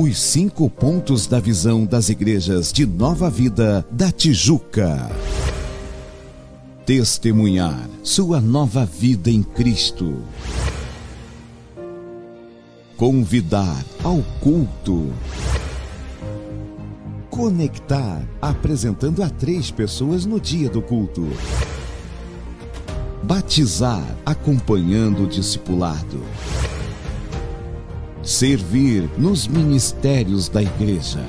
Os cinco pontos da visão das igrejas de Nova Vida da Tijuca. Testemunhar sua nova vida em Cristo. Convidar ao culto. Conectar, apresentando a três pessoas no dia do culto. Batizar, acompanhando o discipulado. Servir nos ministérios da igreja.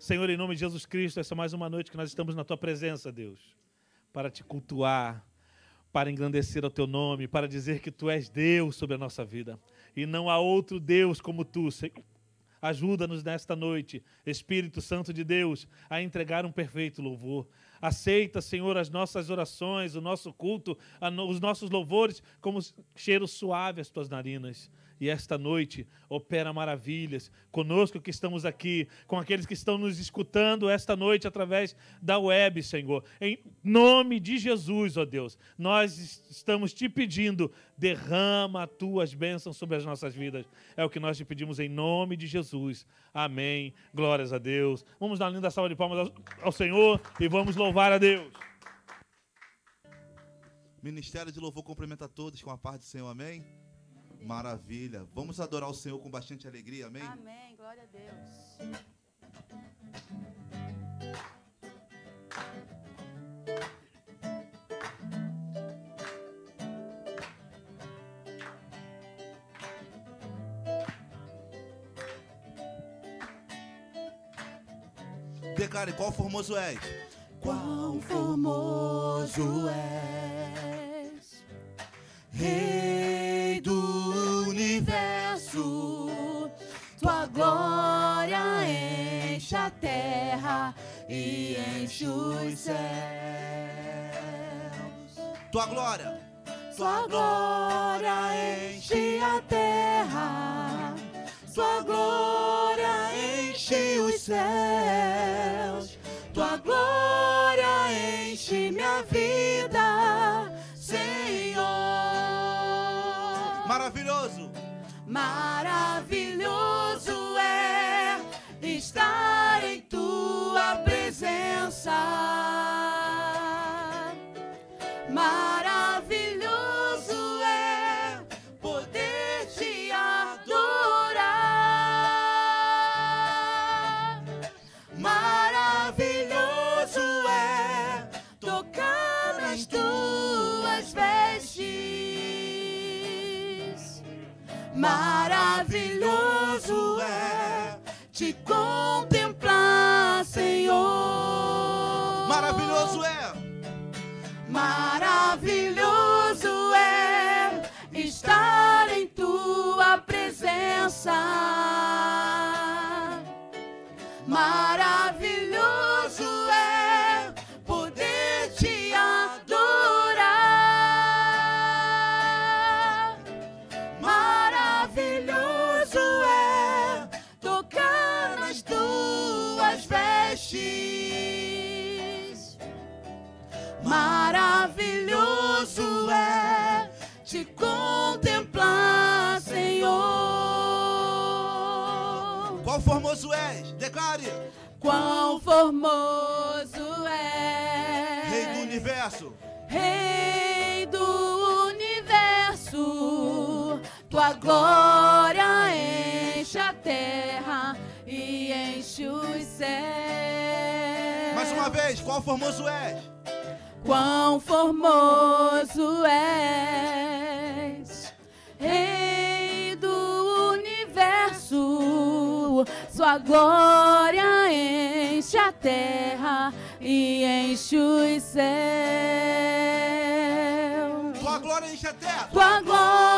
Senhor, em nome de Jesus Cristo, essa é mais uma noite que nós estamos na tua presença, Deus, para te cultuar, para engrandecer o teu nome, para dizer que tu és Deus sobre a nossa vida e não há outro Deus como tu, Senhor. Ajuda-nos nesta noite, Espírito Santo de Deus, a entregar um perfeito louvor. Aceita, Senhor, as nossas orações, o nosso culto, os nossos louvores como cheiro suave às tuas narinas e esta noite opera maravilhas conosco que estamos aqui, com aqueles que estão nos escutando esta noite através da web, Senhor. Em nome de Jesus, ó Deus, nós estamos te pedindo, derrama as tuas bênçãos sobre as nossas vidas. É o que nós te pedimos em nome de Jesus. Amém. Glórias a Deus. Vamos dar uma linda salva de palmas ao Senhor e vamos louvar a Deus. Ministério de Louvor cumprimenta a todos com a paz do Senhor. Amém. Maravilha. Vamos adorar o Senhor com bastante alegria, amém? Amém. Glória a Deus. Declare, qual formoso és? Quão formoso és, Rei do tua glória enche a terra e enche os céus. Tua glória. Sua glória enche a terra, Sua glória enche os céus, Tua glória enche minha vida, Maravilhoso é estar em tua presença. Maravilhoso é te contemplar, Senhor. Maravilhoso é. Maravilhoso é estar em tua presença. Maravilhoso é Maravilhoso é te contemplar, Senhor. Qual formoso és? Declare. Quão formoso é, Rei do universo. Rei do universo, tua glória enche a terra e enche os céus. Mais uma vez, qual formoso és? Quão formoso és, Rei do universo, sua glória enche a terra e enche os céus. Tua glória enche a terra. Tua glória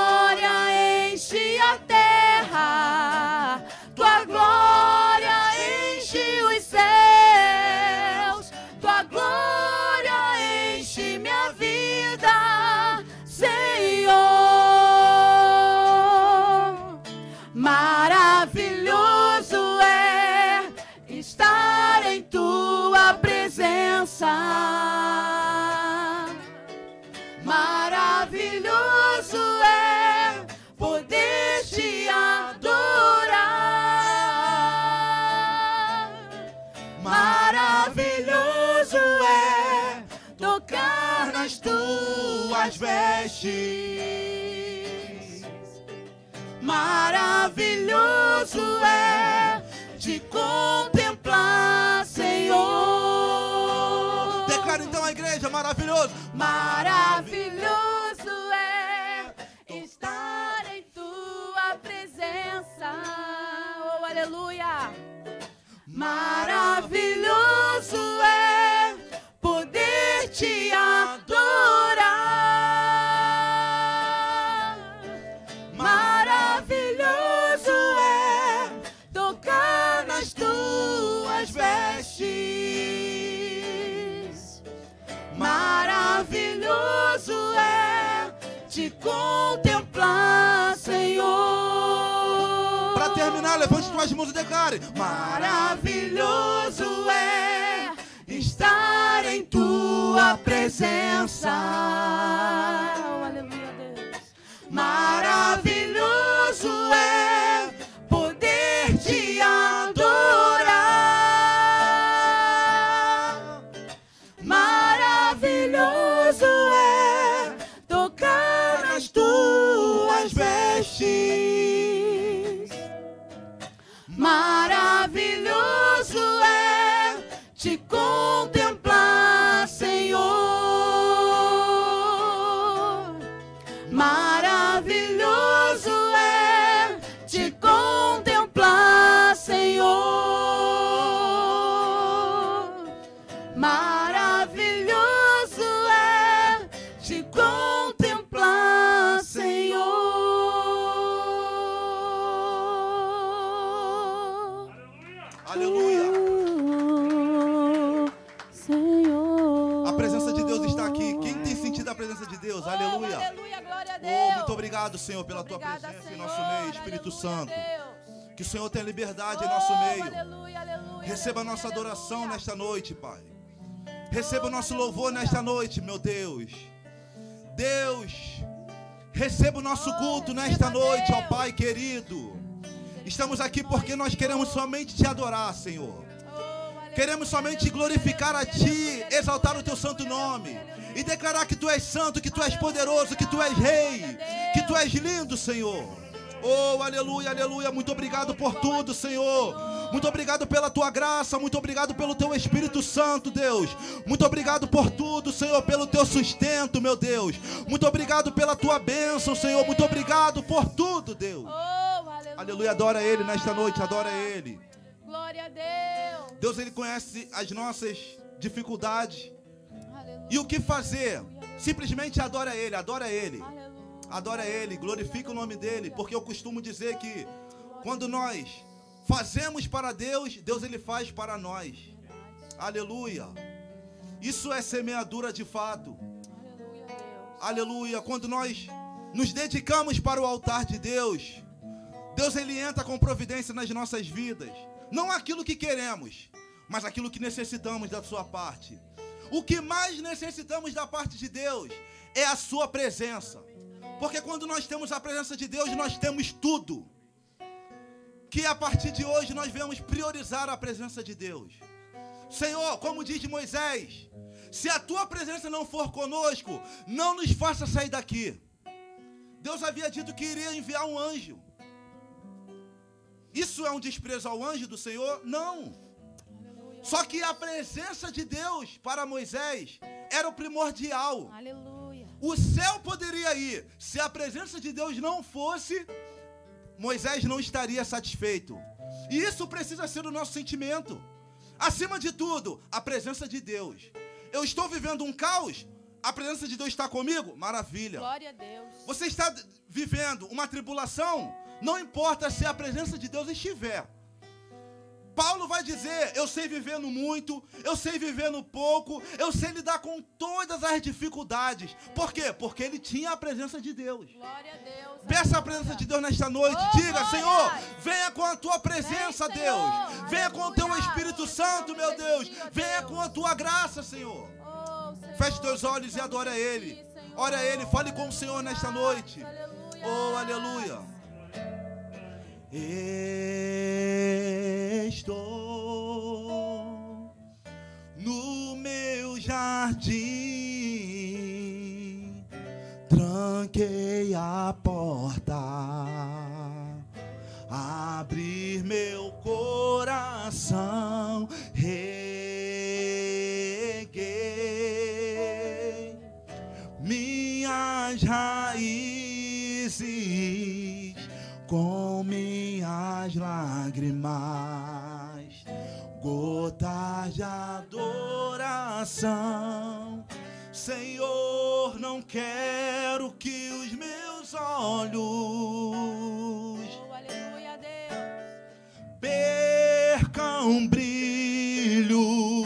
Maravilhoso é poder te adorar. Maravilhoso é tocar nas tuas vestes. Maravilhoso é te contemplar, igreja, maravilhoso. Maravilhoso é estar em tua presença. Oh, aleluia. Maravilhoso é poder te adorar. Maravilhoso é te contemplar, Senhor. Para terminar, levante tuas mãos e declare. Maravilhoso é estar em tua presença. Oh, aleluia, Deus. Maravilhoso é Aleluia. Aleluia, glória a Oh, Deus. muito obrigado, Senhor, pela tua Obrigada, presença em Senhor. nosso meio, Espírito Aleluia, Santo. Deus. Que o Senhor tenha liberdade em Oh, nosso meio. Aleluia, aleluia. Receba a nossa adoração nesta noite, Pai. Receba o nosso louvor nesta noite, meu Deus. Deus, receba o nosso Oh, culto nesta noite, ó. Pai querido. Estamos aqui porque nós queremos somente te adorar, Senhor. Oh, Queremos somente glorificar a Ti, exaltar o Teu santo nome. E declarar que Tu és santo, que Tu és poderoso, que Tu és rei, que Tu és lindo, Senhor. Oh, aleluia, aleluia. Muito obrigado por tudo, Senhor. Muito obrigado pela tua graça, muito obrigado pelo teu Espírito Santo, Deus. Muito obrigado por tudo, Senhor, pelo teu sustento, meu Deus. Muito obrigado pela tua bênção, Senhor. Muito obrigado por tudo, Deus. Oh, aleluia. Aleluia, adora Ele nesta noite, adora Ele. Glória a Deus. Deus, Ele conhece as nossas dificuldades. E o que fazer? Simplesmente adora Ele, adora Ele. Adora Ele, glorifica o nome dEle, porque eu costumo dizer que quando nós fazemos para Deus, Deus Ele faz para nós. Aleluia. Isso é semeadura de fato. Aleluia. Quando nós nos dedicamos para o altar de Deus, Deus ele entra com providência nas nossas vidas. Não aquilo que queremos, mas aquilo que necessitamos da sua parte. O que mais necessitamos da parte de Deus é a sua presença. Porque quando nós temos a presença de Deus, nós temos tudo. Que a partir de hoje nós vamos priorizar a presença de Deus. Senhor, como diz Moisés, se a tua presença não for conosco, não nos faça sair daqui. Deus havia dito que iria enviar um anjo. Isso é um desprezo ao anjo do Senhor? Não. Só que a presença de Deus para Moisés era o primordial. Aleluia. O céu poderia ir. Se a presença de Deus não fosse, Moisés não estaria satisfeito. E isso precisa ser o nosso sentimento. Acima de tudo, a presença de Deus. Eu estou vivendo um caos, a presença de Deus está comigo? Maravilha. Glória a Deus. Você está vivendo uma tribulação? Não importa se a presença de Deus estiver. Paulo vai dizer: Eu sei viver no muito, eu sei viver no pouco, eu sei lidar com todas as dificuldades. Por quê? Porque ele tinha a presença de Deus. Glória a Deus. Peça a presença de Deus nesta noite. Oh, Diga, glória! Senhor, venha com a tua presença, Vem, Deus. Senhor. Venha com o teu. Espírito Santo, meu Deus. Venha com a tua graça, Senhor. Oh, Senhor, Feche teus olhos e adore a Ele. Ore a Ele, fale com o Senhor nesta noite. Aleluia. Oh, aleluia. Estou no meu jardim, tranquei a porta, abrir meu coração, reguei minhas raízes com minhas lágrimas, gotas de adoração. Senhor, não quero que os meus olhos Oh, aleluia, Deus. percam brilho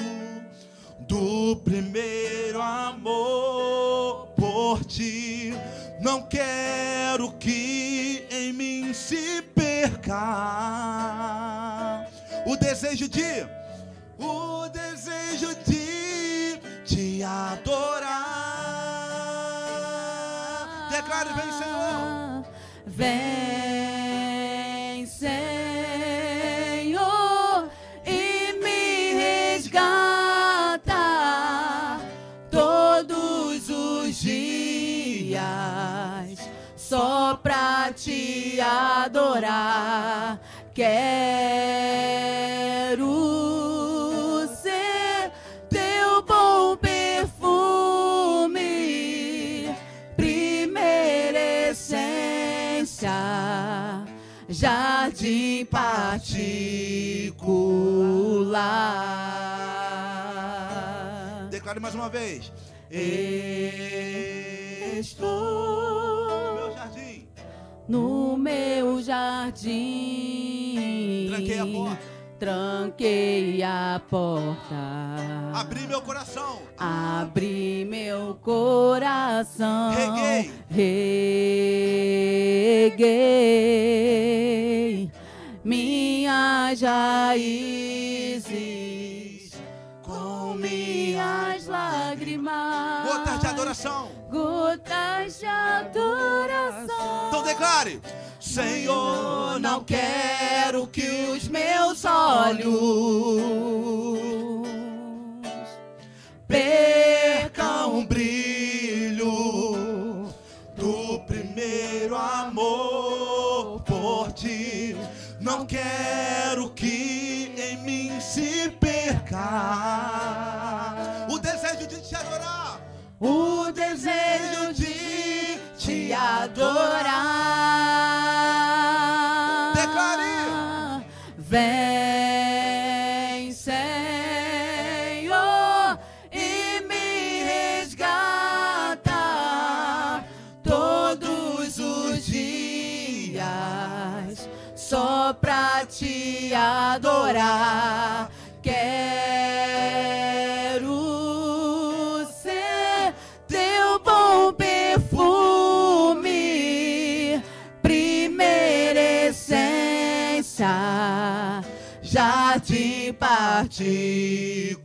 do primeiro amor por ti. Não quero perca o desejo de, o desejo de te adorar. Declare, vem, Senhor. Vem, Senhor, e me resgata todos os dias, só pra te adorar. Quero ser teu bom perfume, primeira essência, jardim particular. Declare mais uma vez. Estou. No meu jardim. Tranquei a porta. Tranquei a porta. Abri meu coração. Abri meu coração. Reguei. Reguei minhas raízes com minhas lágrimas. Gotas de adoração. Gotas de adoração. Então declare: Senhor, não quero que os meus olhos percam o brilho do primeiro amor por ti. Não quero que em mim se perca o desejo de te adorar. Declare. Vem, Senhor, e me resgata todos os dias, só pra te adorar. Particular.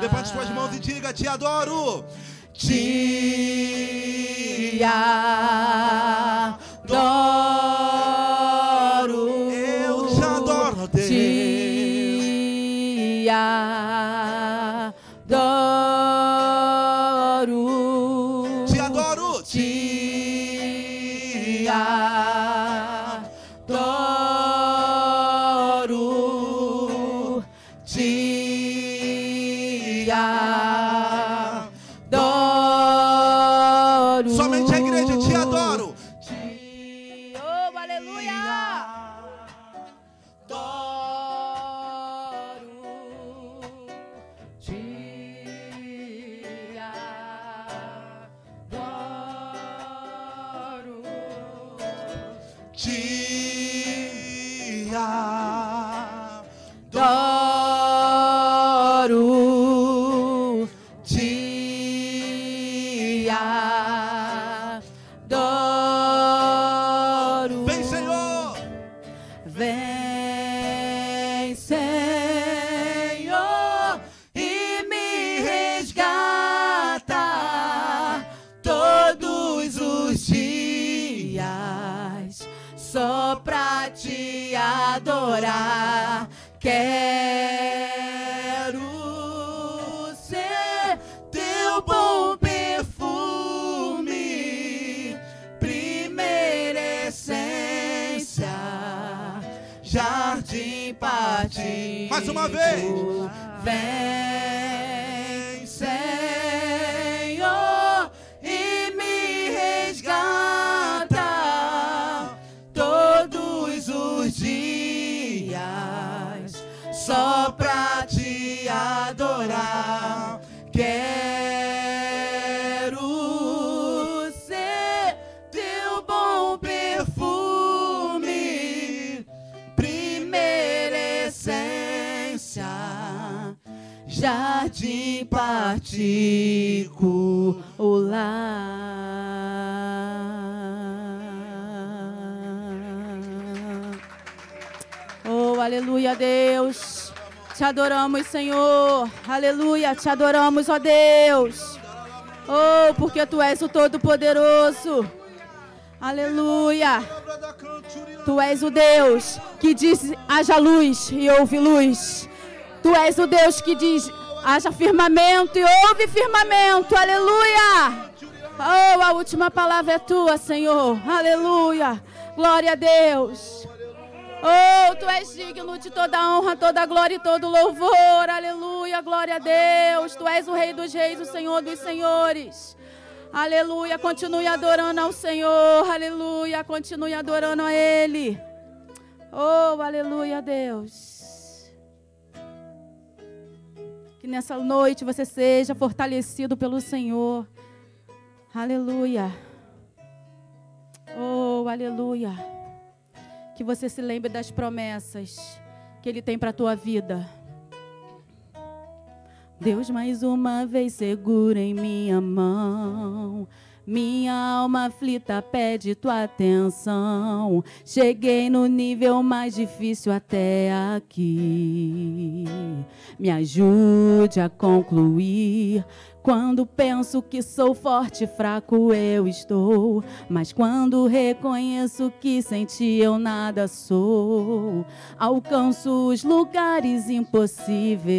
Levante suas mãos e diga: Te adoro. Te adoro. Aleluia, te adoramos, ó Deus. Oh, porque tu és o Todo-Poderoso. Aleluia. Tu és o Deus que diz: haja luz e houve luz. Tu és o Deus que diz: haja firmamento e houve firmamento. Aleluia. Oh, a última palavra é tua, Senhor. Aleluia. Glória a Deus. Oh, tu és digno de toda honra, toda glória e todo louvor. Aleluia. Glória a Deus. Tu és o Rei dos Reis, o Senhor dos Senhores. Aleluia. Continue adorando ao Senhor. Aleluia. Continue adorando a Ele. Oh, aleluia, Deus. Que nessa noite você seja fortalecido pelo Senhor. Aleluia. Oh, aleluia. Que você se lembre das promessas que Ele tem para a tua vida. Deus, mais uma vez segura em minha mão. Minha alma aflita pede tua atenção. Cheguei no nível mais difícil até aqui. Me ajude a concluir. Quando penso que sou forte e fraco, eu estou. Mas quando reconheço que sem ti eu nada sou, alcanço os lugares impossíveis.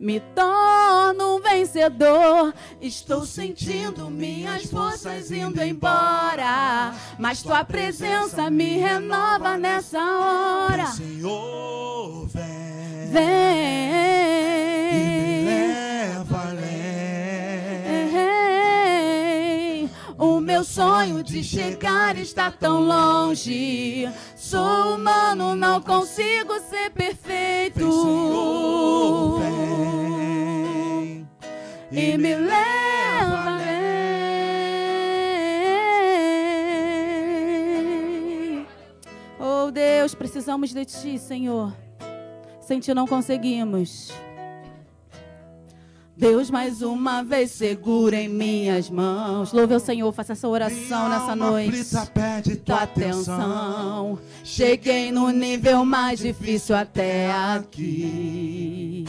Me torno um vencedor. Estou sentindo minhas forças indo embora. Mas tua presença me renova nessa hora. Senhor, vem. Vem. O meu sonho de chegar está tão longe. Sou humano, não consigo ser perfeito. Vem, Senhor, vem. E me leva além. Oh Deus, precisamos de Ti, Senhor. Sem Ti não conseguimos. Deus, mais uma vez segura em minhas mãos. Louve ao Senhor, faça essa oração Minha nessa noite. aflita pede tua atenção. Cheguei no nível mais difícil até aqui.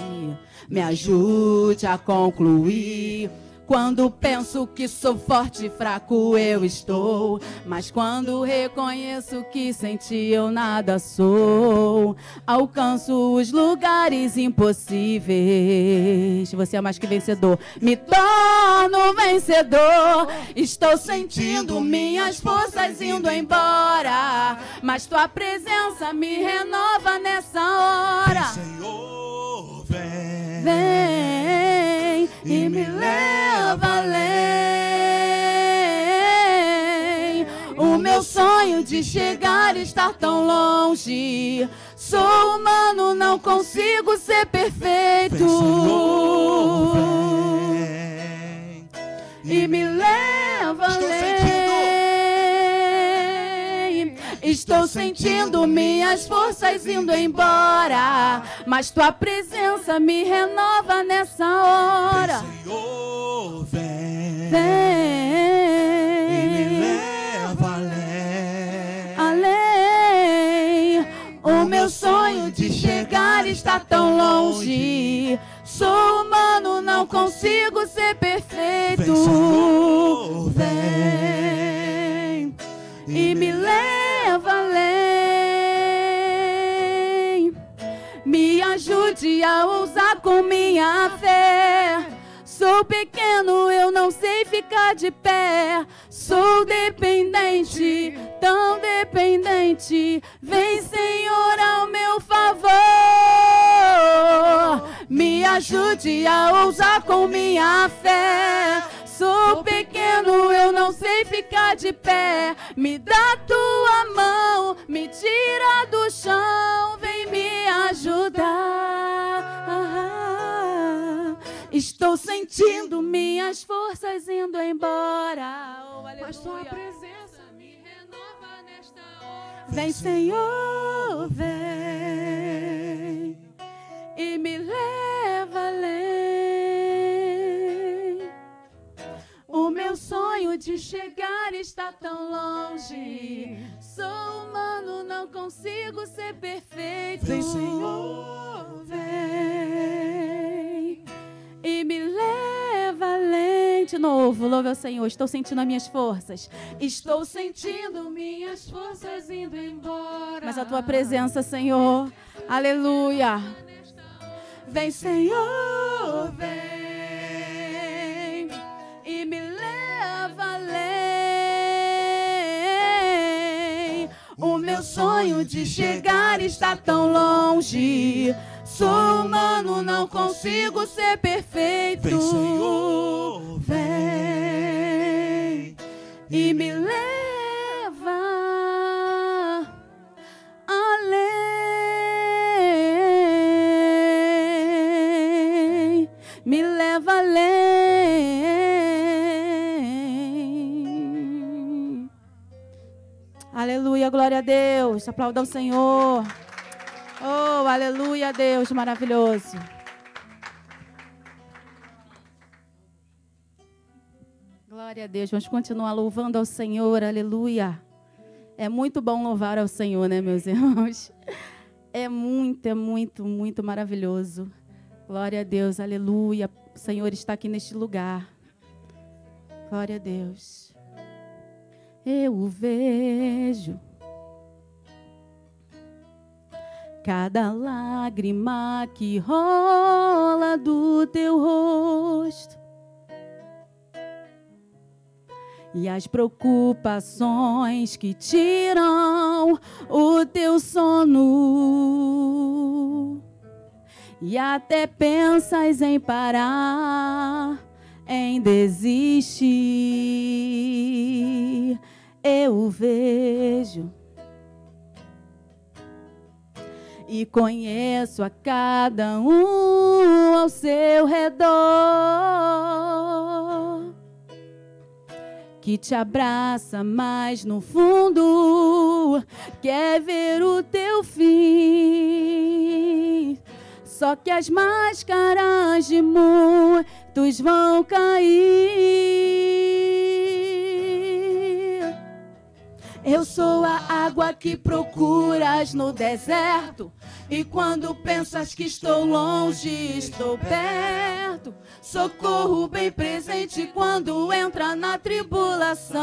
Me ajude a concluir. Quando penso que sou forte e fraco, eu estou. Mas quando reconheço que sem ti eu nada sou, alcanço os lugares impossíveis. Você é mais que vencedor. Me torno vencedor. Estou sentindo minhas forças indo embora. Mas tua presença me renova nessa hora. Senhor, vem. Vem e me leva além. O meu sonho de chegar está tão longe. Sou humano, não consigo ser perfeito. Vem, Senhor, vem. E me leva Estou além. Estou sentindo minhas forças indo embora, mas tua presença me renova nessa hora. Vem, Senhor, vem. Vem. E me leva além. além. O meu sonho de chegar está tão longe. Sou humano, não consigo ser perfeito. Vem, Senhor, Vem e me leva além. Me ajude a ousar com minha fé. Sou pequeno, eu não sei ficar de pé. Sou dependente, tão dependente. Vem, Senhor, ao meu favor. Me ajude a ousar com minha fé. Sou pequeno, eu não sei ficar de pé. Me dá tua mão, me tira do chão, vem me ajudar. Estou sentindo minhas forças indo embora. Oh, Mas tua presença me renova nesta hora. Vem, Senhor, vem e me leva meu sonho de chegar está tão longe. Sou humano, não consigo ser perfeito. Vem, Senhor, vem e me leva além. De novo, louve ao Senhor. Estou sentindo as minhas forças. Estou sentindo minhas forças indo embora. Mas a tua presença, Senhor. Aleluia. Vem, Senhor, vem e me O meu sonho de chegar está tão longe. Sou humano, não consigo ser perfeito. Vem, Senhor, vem e me leva Aleluia, glória a Deus. Aplauda o Senhor. Oh, aleluia, Deus maravilhoso. Glória a Deus. Vamos continuar louvando ao Senhor. Aleluia. É muito bom louvar ao Senhor, né, meus irmãos? É muito, é muito, muito maravilhoso. Glória a Deus. Aleluia. O Senhor está aqui neste lugar. Glória a Deus. Eu o vejo. Cada lágrima que rola do teu rosto. E as preocupações que tiram o teu sono. E até pensas em parar, em desistir. Eu vejo e conheço a cada um ao seu redor que te abraça, mas no fundo quer ver o teu fim. Só que as máscaras de muitos vão cair. Eu sou a água que procuras no deserto. E quando pensas que estou longe, estou perto. Socorro bem presente quando entra na tribulação.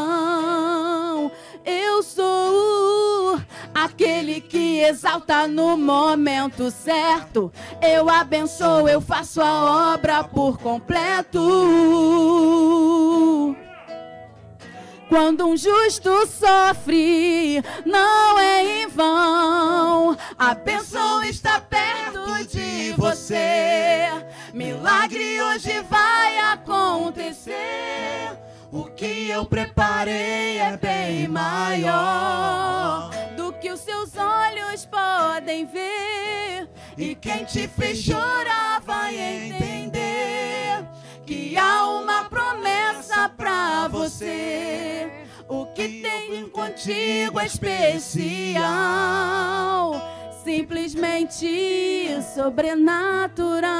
Eu sou aquele que exalta no momento certo. Eu abençoo, eu faço a obra por completo. Quando um justo sofre, não é em vão. A bênção está perto de você. Milagre hoje vai acontecer. O que eu preparei é bem maior do que os seus olhos podem ver. E quem te fez chorar vai entender que há uma promessa pra você. O que tenho contigo é especial, simplesmente sobrenatural.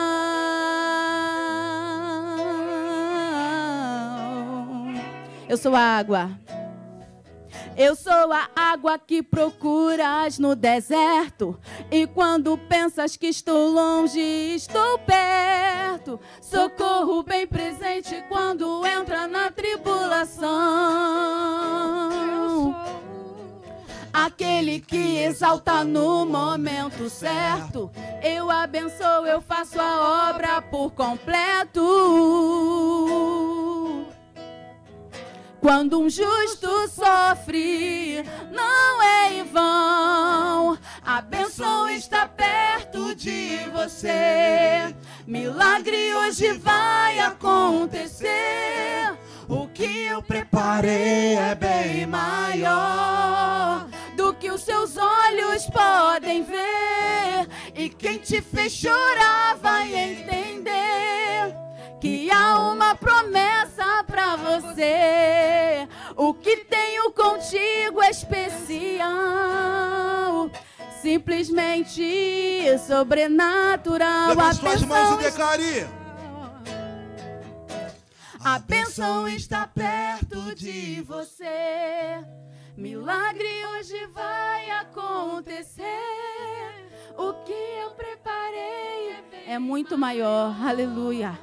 Eu sou a água. Eu sou a água que procuras no deserto. E quando pensas que estou longe, estou perto. Socorro bem presente quando entra na tribulação. Aquele que exalta no momento certo. Eu abençoo, eu faço a obra por completo. Quando um justo sofre, não é em vão. A bênção está perto de você. Milagre hoje vai acontecer. O que eu preparei é bem maior do que os seus olhos podem ver. E quem te fez chorar vai entender que há uma promessa pra você. O que tenho contigo é especial. Simplesmente sobrenatural. Levante suas mãos e declare. a bênção está perto de você. Milagre hoje vai acontecer. O que eu preparei é muito maior, aleluia,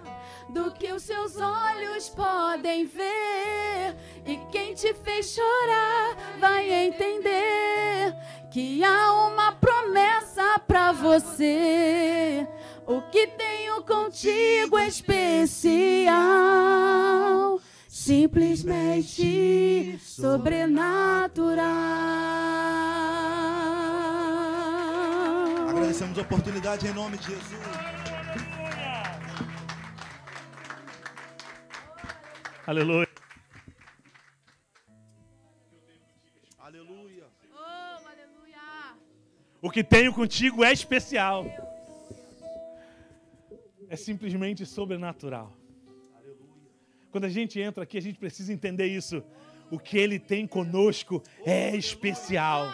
do que os seus olhos podem ver. E quem te fez chorar vai entender que há uma promessa pra você. O que tenho contigo é especial, simplesmente sobrenatural. Agradecemos a oportunidade em nome de Jesus. Aleluia. Aleluia. Oh, aleluia. O que tenho contigo é especial. É simplesmente sobrenatural. Quando a gente entra aqui, a gente precisa entender isso. O que ele tem conosco é especial.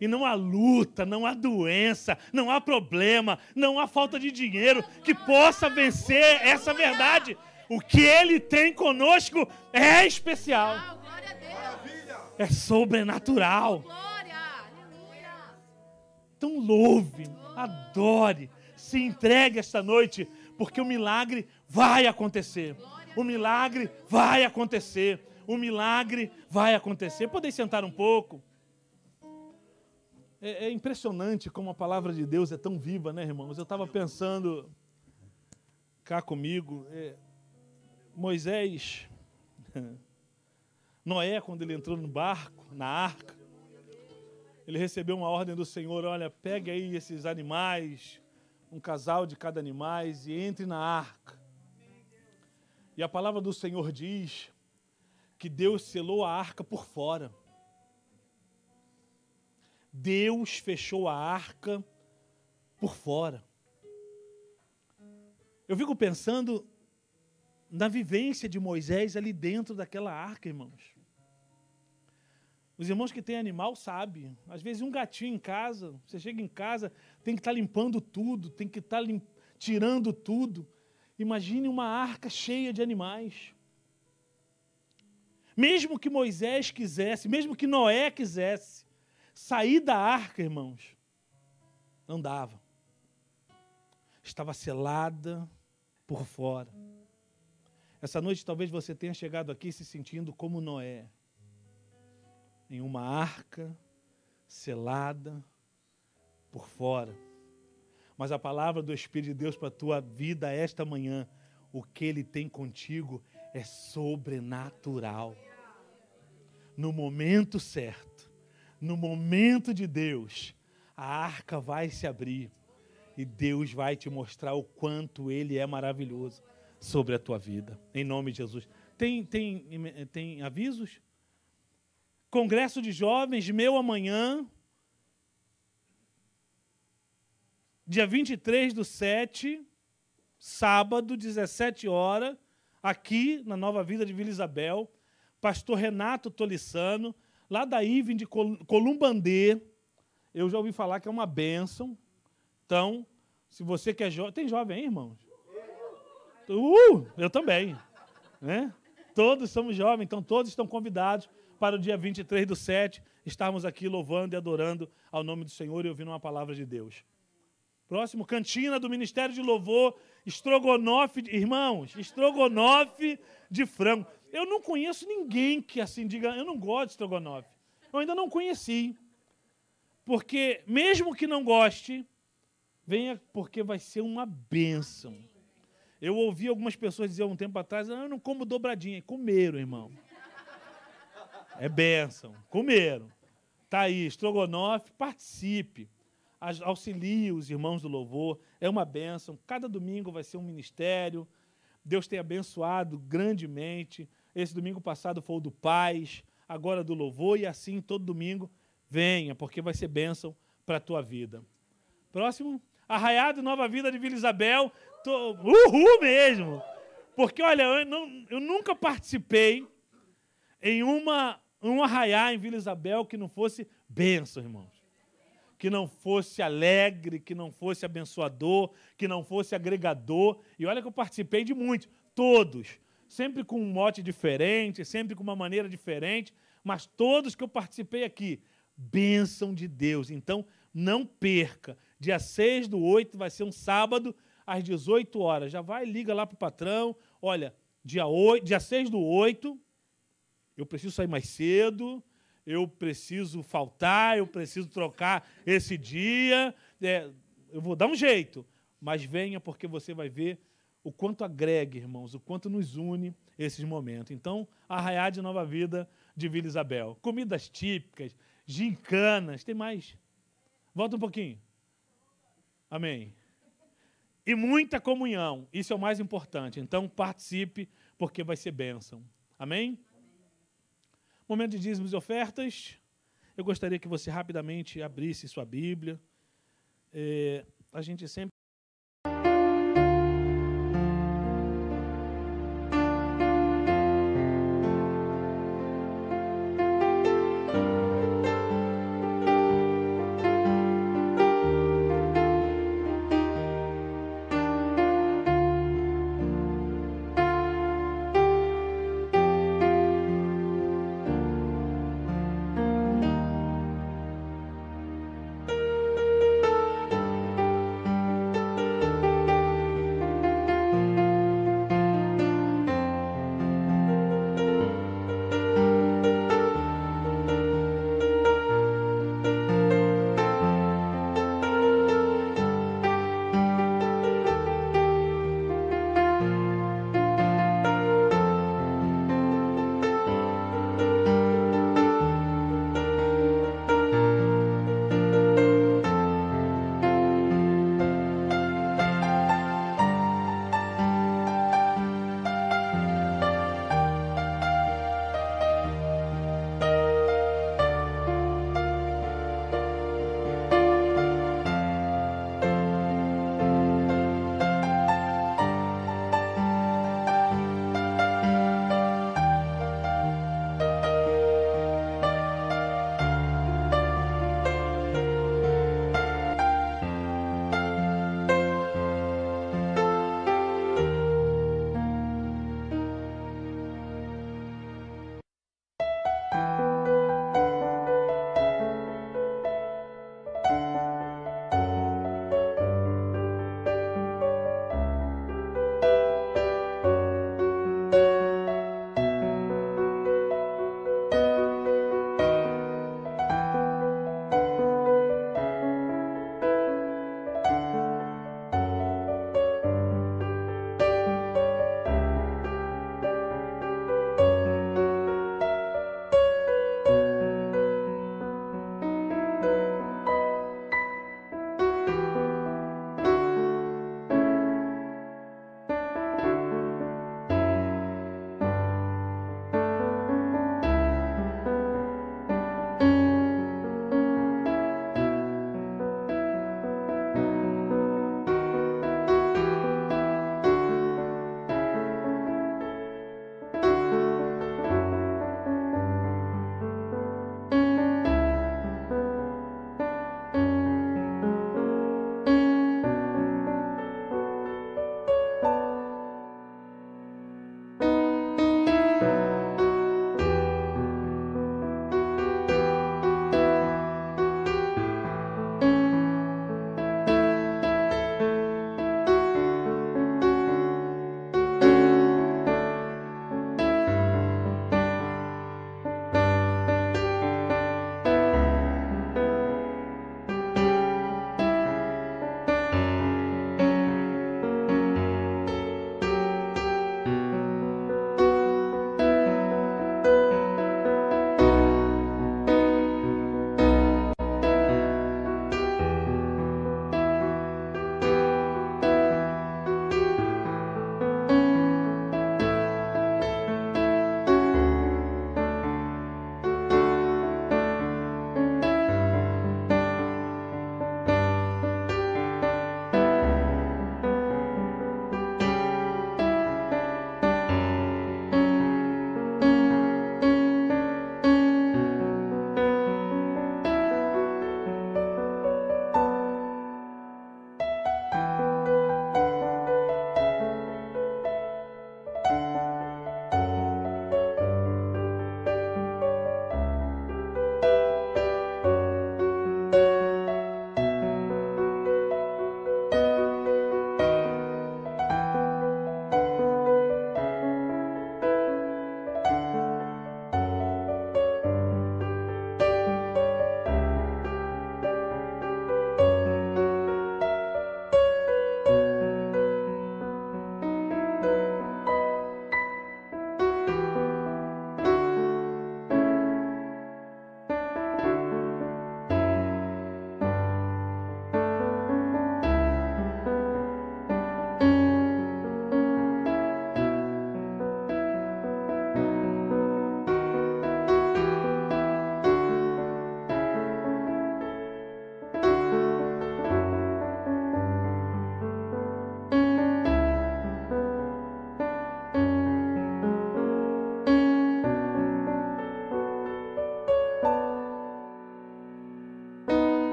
E não há luta, não há doença, não há problema, não há falta de dinheiro que possa vencer essa verdade. O que ele tem conosco é especial, Glória a Deus. é sobrenatural. Então louve, adore, se entregue esta noite, porque o milagre vai acontecer. O milagre vai acontecer. O milagre vai acontecer. Podem sentar um pouco. É, é impressionante como a palavra de Deus é tão viva, né, irmãos? Eu estava pensando cá comigo. é, Moisés, Noé, quando ele entrou no barco, na arca, ele recebeu uma ordem do Senhor: olha, pegue aí esses animais, um casal de cada animais, e entre na arca. E a palavra do Senhor diz que Deus selou a arca por fora. Deus fechou a arca por fora. Eu fico pensando na vivência de Moisés ali dentro daquela arca, irmãos. Os irmãos que têm animal sabem. Às vezes um gatinho em casa, você chega em casa, tem que estar limpando tudo, tem que estar lim- tirando tudo. Imagine uma arca cheia de animais. Mesmo que Moisés quisesse, mesmo que Noé quisesse sair da arca, irmãos, não dava. Estava selada por fora. Essa noite talvez você tenha chegado aqui se sentindo como Noé em uma arca selada por fora. Mas a palavra do Espírito de Deus para a tua vida esta manhã, o que ele tem contigo é sobrenatural. No momento certo, no momento de Deus, a arca vai se abrir e Deus vai te mostrar o quanto ele é maravilhoso sobre a tua vida. Em nome de Jesus. Tem, tem, tem avisos? Congresso de Jovens, meu amanhã, dia 23 do 7, sábado, 17 horas, aqui na Nova Vida de Vila Isabel. pastor Renato Tolissano, lá da IVEN de Col- Columbandê. Eu já ouvi falar que é uma bênção. Então, se você que é jovem. Tem jovem aí, irmãos? Uh, eu também. Né? Todos somos jovens, então todos estão convidados para o dia 23 do 7 estarmos aqui louvando e adorando ao nome do Senhor e ouvindo uma palavra de Deus. Próximo, cantina do Ministério de Louvor, estrogonofe, de- irmãos, estrogonofe de frango. Eu não conheço ninguém que assim diga, eu não gosto de estrogonofe. Eu ainda não conheci. Porque, mesmo que não goste, venha porque vai ser uma bênção. Eu ouvi algumas pessoas dizer um tempo atrás, ah, eu não como dobradinha. Comeram, irmão. É bênção. Comeram. Tá aí, estrogonofe, participe. Auxilie os irmãos do louvor. É uma bênção. Cada domingo vai ser um ministério. Deus tem abençoado grandemente. Esse domingo passado foi o do Paz, agora do louvor, e assim todo domingo venha, porque vai ser bênção para a tua vida. Próximo. Arraiado Nova Vida de Vila Isabel. Tô, uhul mesmo! Porque, olha, eu, não- eu nunca participei em uma, um arraiá em Vila Isabel que não fosse bênção, irmãos. Que não fosse alegre, que não fosse abençoador, que não fosse agregador. E olha que eu participei de muitos, todos. Sempre com um mote diferente, sempre com uma maneira diferente, mas todos que eu participei aqui, bênção de Deus. Então, não perca. Dia 6 do 8 vai ser um sábado, às 18 horas. Já vai, liga lá para o patrão. Olha, dia, 8, dia 6 do 8, eu preciso sair mais cedo, eu preciso faltar, eu preciso trocar esse dia. É, eu vou dar um jeito, mas venha porque você vai ver o quanto agrega, irmãos, o quanto nos une esses momentos. Então, Arraiá de Nova Vida de Vila Isabel. Comidas típicas, gincanas, tem mais. Volta um pouquinho. Amém. E muita comunhão, isso é o mais importante. Então, participe, porque vai ser bênção. Amém? Momento de dízimos e ofertas. Eu gostaria que você rapidamente abrisse sua Bíblia. É, a gente sempre.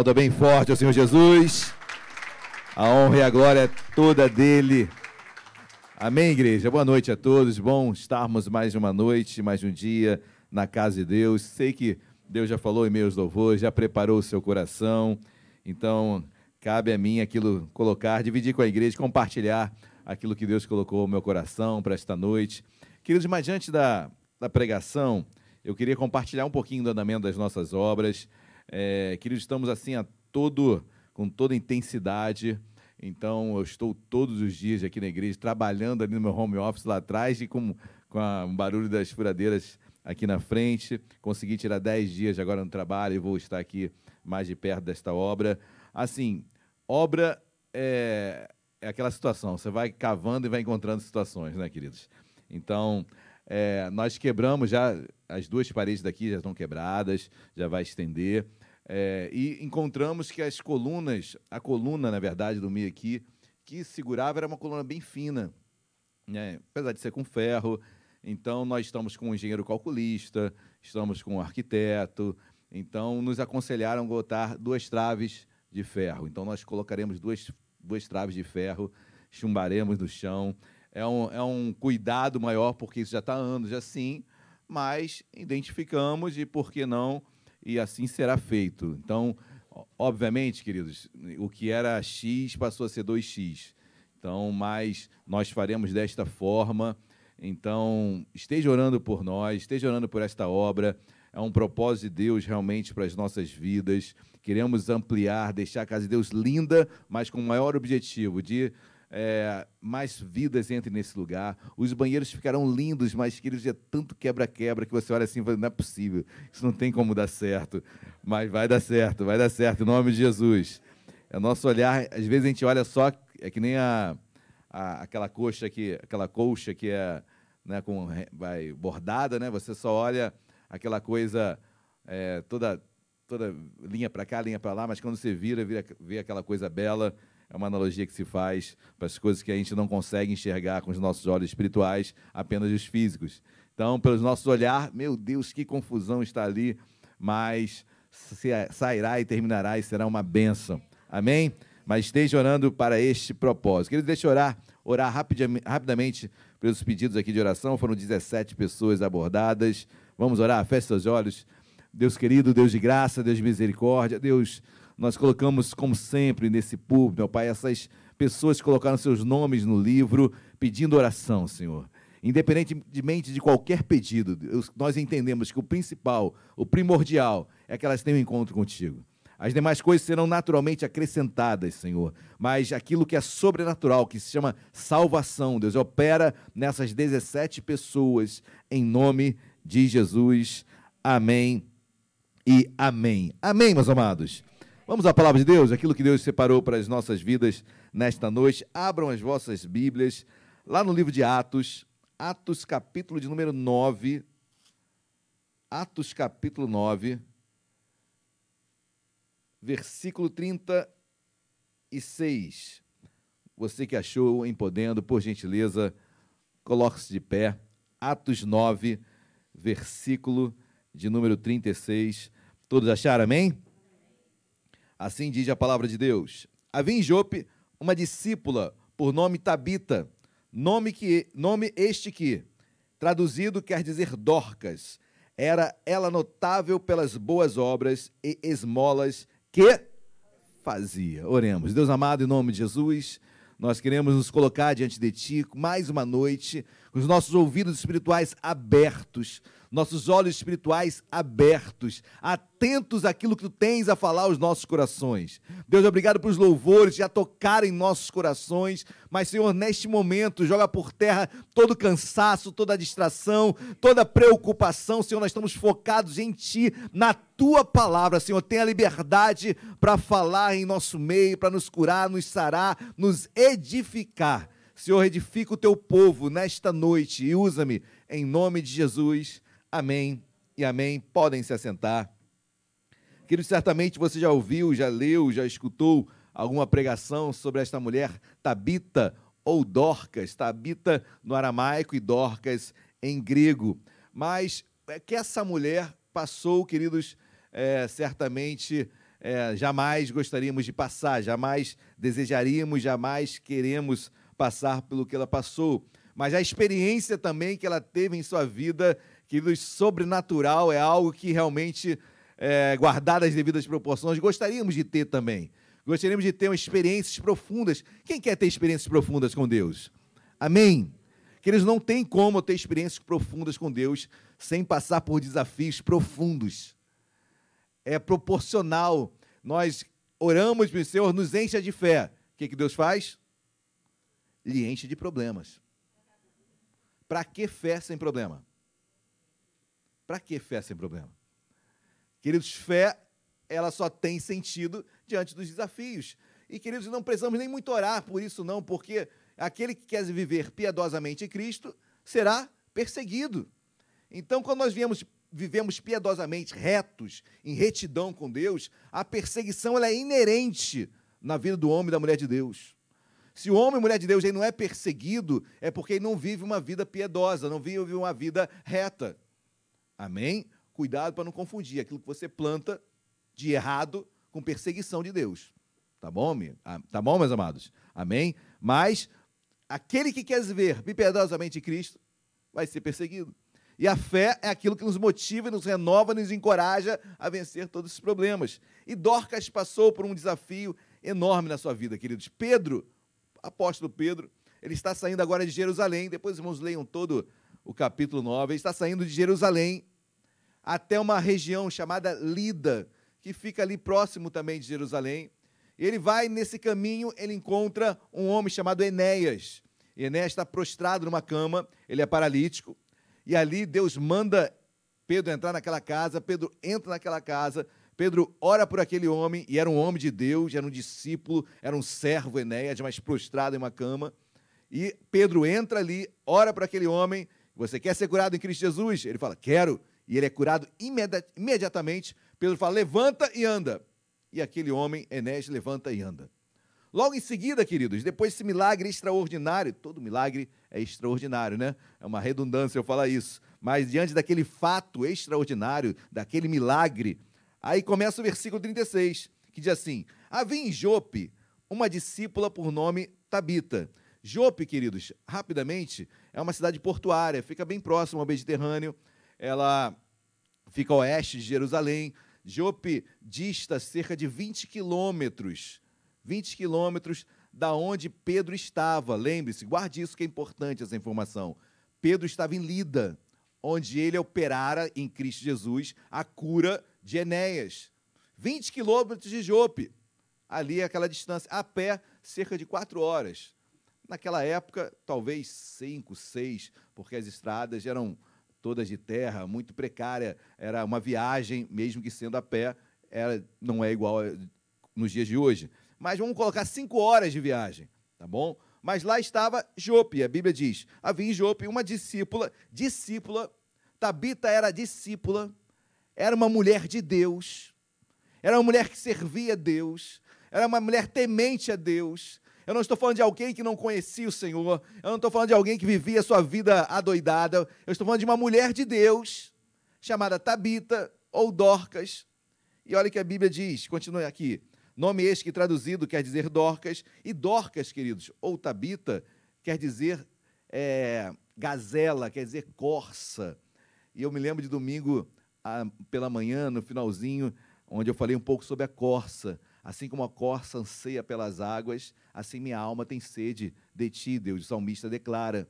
Aplauda bem forte ao Senhor Jesus. A honra e a glória é toda dele. Amém, igreja? Boa noite a todos. Bom estarmos mais uma noite, mais um dia na casa de Deus. Sei que Deus já falou em meus louvores, já preparou o seu coração. Então, cabe a mim aquilo colocar, dividir com a igreja, compartilhar aquilo que Deus colocou no meu coração para esta noite. Queridos, mas diante da, da pregação, eu queria compartilhar um pouquinho do andamento das nossas obras. É, queridos, estamos assim a todo, com toda intensidade. Então, eu estou todos os dias aqui na igreja, trabalhando ali no meu home office lá atrás e com, com a, um barulho das furadeiras aqui na frente. Consegui tirar 10 dias agora no trabalho e vou estar aqui mais de perto desta obra. Assim, obra é, é aquela situação, você vai cavando e vai encontrando situações, né, queridos? Então, é, nós quebramos já, as duas paredes daqui já estão quebradas, já vai estender. É, e encontramos que as colunas, a coluna, na verdade, do Mi aqui, que segurava era uma coluna bem fina, né? apesar de ser com ferro. Então, nós estamos com um engenheiro calculista, estamos com um arquiteto. Então, nos aconselharam botar duas traves de ferro. Então, nós colocaremos duas, duas traves de ferro, chumbaremos no chão. É um, é um cuidado maior, porque isso já está há anos assim, mas identificamos e, por que não, e assim será feito. Então, obviamente, queridos, o que era X passou a ser 2X. Então, mas nós faremos desta forma. Então, esteja orando por nós, esteja orando por esta obra. É um propósito de Deus realmente para as nossas vidas. Queremos ampliar, deixar a casa de Deus linda, mas com o maior objetivo de é, mais vidas entrem nesse lugar. Os banheiros ficarão lindos, mas queridos, é tanto quebra-quebra que você olha assim e fala, não é possível, isso não tem como dar certo. Mas vai dar certo, vai dar certo, em nome de Jesus. É nosso olhar, às vezes a gente olha só, é que nem a, a aquela coxa que, aquela colcha que é né, com, vai, bordada, né? Você só olha aquela coisa é, toda toda linha para cá, linha para lá, mas quando você vira, vira, vê aquela coisa bela, é uma analogia que se faz para as coisas que a gente não consegue enxergar com os nossos olhos espirituais, apenas os físicos. Então, pelos nossos olhar, meu Deus, que confusão está ali, mas sairá e terminará e será uma bênção. Amém? Mas esteja orando para este propósito. Querido, deixa eu orar, orar rapidamente pelos pedidos aqui de oração. Foram 17 pessoas abordadas. Vamos orar, feche seus olhos. Deus querido, Deus de graça, Deus de misericórdia, Deus nós colocamos, como sempre, nesse púlpito, meu Pai, essas pessoas que colocaram seus nomes no livro pedindo oração, Senhor. Independentemente de qualquer pedido, nós entendemos que o principal, o primordial, é que elas tenham um encontro contigo. As demais coisas serão naturalmente acrescentadas, Senhor. Mas aquilo que é sobrenatural, que se chama salvação, Deus opera nessas 17 pessoas, em nome de Jesus. Amém e amém. Amém, meus amados. Vamos à palavra de Deus, aquilo que Deus separou para as nossas vidas nesta noite. Abram as vossas Bíblias lá no livro de Atos, Atos capítulo de número 9. Atos capítulo 9, versículo 36. Você que achou em podendo, por gentileza, coloque-se de pé. Atos 9, versículo de número 36. Todos acharam, amém? Assim diz a palavra de Deus. Havia em Jope uma discípula por nome Tabita, nome que nome este que traduzido quer dizer Dorcas. Era ela notável pelas boas obras e esmolas que fazia. Oremos. Deus amado, em nome de Jesus, nós queremos nos colocar diante de ti mais uma noite, com os nossos ouvidos espirituais abertos nossos olhos espirituais abertos, atentos àquilo que tu tens a falar aos nossos corações. Deus, obrigado pelos louvores já tocaram em nossos corações, mas, Senhor, neste momento, joga por terra todo cansaço, toda distração, toda preocupação. Senhor, nós estamos focados em Ti, na Tua palavra. Senhor, tenha liberdade para falar em nosso meio, para nos curar, nos sarar, nos edificar. Senhor, edifica o teu povo nesta noite e usa-me em nome de Jesus. Amém e amém. Podem se assentar. Querido, certamente você já ouviu, já leu, já escutou alguma pregação sobre esta mulher, Tabita ou Dorcas. Tabita no aramaico e Dorcas em grego. Mas é que essa mulher passou, queridos, é, certamente é, jamais gostaríamos de passar, jamais desejaríamos, jamais queremos passar pelo que ela passou. Mas a experiência também que ela teve em sua vida, que do sobrenatural, é algo que realmente, é, guardado as devidas proporções, gostaríamos de ter também. Gostaríamos de ter experiências profundas. Quem quer ter experiências profundas com Deus? Amém? Que eles não têm como ter experiências profundas com Deus sem passar por desafios profundos. É proporcional. Nós oramos para o Senhor, nos encha de fé. O que, que Deus faz? Lhe enche de problemas. Para que fé sem problema? Para que fé sem problema? Queridos, fé, ela só tem sentido diante dos desafios. E, queridos, não precisamos nem muito orar por isso, não, porque aquele que quer viver piedosamente em Cristo será perseguido. Então, quando nós viemos, vivemos piedosamente, retos, em retidão com Deus, a perseguição ela é inerente na vida do homem e da mulher de Deus. Se o homem e mulher de Deus ele não é perseguido, é porque ele não vive uma vida piedosa, não vive uma vida reta. Amém? Cuidado para não confundir aquilo que você planta de errado com perseguição de Deus. Tá bom, ah, tá bom, meus amados? Amém? Mas aquele que quer viver piedosamente Cristo vai ser perseguido. E a fé é aquilo que nos motiva, nos renova, nos encoraja a vencer todos esses problemas. E Dorcas passou por um desafio enorme na sua vida, queridos. Pedro, apóstolo Pedro, ele está saindo agora de Jerusalém. Depois, irmãos, leiam todo o capítulo 9. Ele está saindo de Jerusalém até uma região chamada Lida, que fica ali próximo também de Jerusalém. Ele vai nesse caminho, ele encontra um homem chamado Enéas. Enéas está prostrado numa cama, ele é paralítico. E ali Deus manda Pedro entrar naquela casa, Pedro entra naquela casa, Pedro ora por aquele homem, e era um homem de Deus, era um discípulo, era um servo Enéas, mas prostrado em uma cama. E Pedro entra ali, ora para aquele homem, você quer ser curado em Cristo Jesus? Ele fala, quero. E ele é curado imediatamente. Pedro fala, levanta e anda. E aquele homem, Enéas, levanta e anda. Logo em seguida, queridos, depois desse milagre extraordinário, todo milagre é extraordinário, né? É uma redundância eu falar isso. Mas diante daquele fato extraordinário, daquele milagre, aí começa o versículo 36, que diz assim: Havia em Jope uma discípula por nome Tabita. Jope, queridos, rapidamente, é uma cidade portuária, fica bem próximo ao Mediterrâneo. Ela fica a oeste de Jerusalém. Jope dista cerca de 20 quilômetros 20 quilômetros da onde Pedro estava. Lembre-se, guarde isso que é importante essa informação. Pedro estava em Lida, onde ele operara em Cristo Jesus a cura de Enéas. 20 quilômetros de Jope. Ali aquela distância, a pé, cerca de quatro horas. Naquela época, talvez cinco, seis, porque as estradas eram todas de terra, muito precária. Era uma viagem, mesmo que sendo a pé, era, não é igual nos dias de hoje mas vamos colocar cinco horas de viagem, tá bom? Mas lá estava Jope, a Bíblia diz: havia em Jope uma discípula, discípula, Tabita era discípula, era uma mulher de Deus, era uma mulher que servia a Deus, era uma mulher temente a Deus. Eu não estou falando de alguém que não conhecia o Senhor, eu não estou falando de alguém que vivia sua vida adoidada, eu estou falando de uma mulher de Deus, chamada Tabita ou Dorcas. E olha o que a Bíblia diz, continue aqui. Nome este que traduzido quer dizer Dorcas, e Dorcas, queridos, ou Tabita, quer dizer é, gazela, quer dizer corça. E eu me lembro de domingo a, pela manhã, no finalzinho, onde eu falei um pouco sobre a corça. Assim como a corça anseia pelas águas, assim minha alma tem sede de ti, Deus, o salmista declara.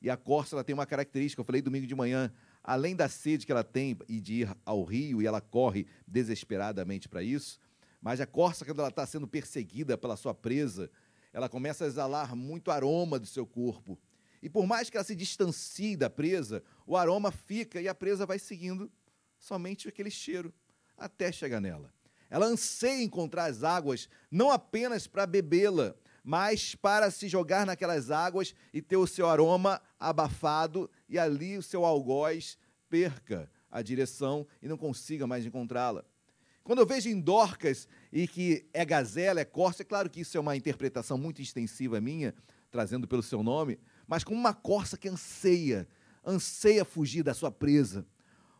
E a corça ela tem uma característica, eu falei domingo de manhã, além da sede que ela tem e de ir ao rio, e ela corre desesperadamente para isso, mas a corça, quando ela está sendo perseguida pela sua presa, ela começa a exalar muito aroma do seu corpo. E por mais que ela se distancie da presa, o aroma fica e a presa vai seguindo somente aquele cheiro até chegar nela. Ela anseia encontrar as águas não apenas para bebê-la, mas para se jogar naquelas águas e ter o seu aroma abafado e ali o seu algoz perca a direção e não consiga mais encontrá-la. Quando eu vejo em Dorcas e que é gazela, é corça, é claro que isso é uma interpretação muito extensiva minha, trazendo pelo seu nome, mas como uma corça que anseia, anseia fugir da sua presa.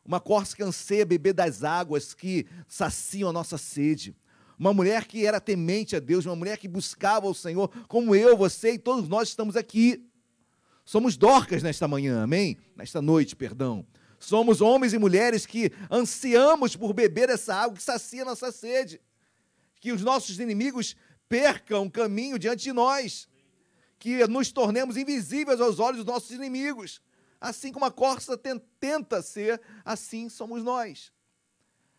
Uma corça que anseia beber das águas que saciam a nossa sede. Uma mulher que era temente a Deus, uma mulher que buscava o Senhor, como eu, você e todos nós estamos aqui. Somos dorcas nesta manhã, amém? Nesta noite, perdão. Somos homens e mulheres que ansiamos por beber essa água que sacia nossa sede. Que os nossos inimigos percam caminho diante de nós. Que nos tornemos invisíveis aos olhos dos nossos inimigos. Assim como a corça tenta ser, assim somos nós.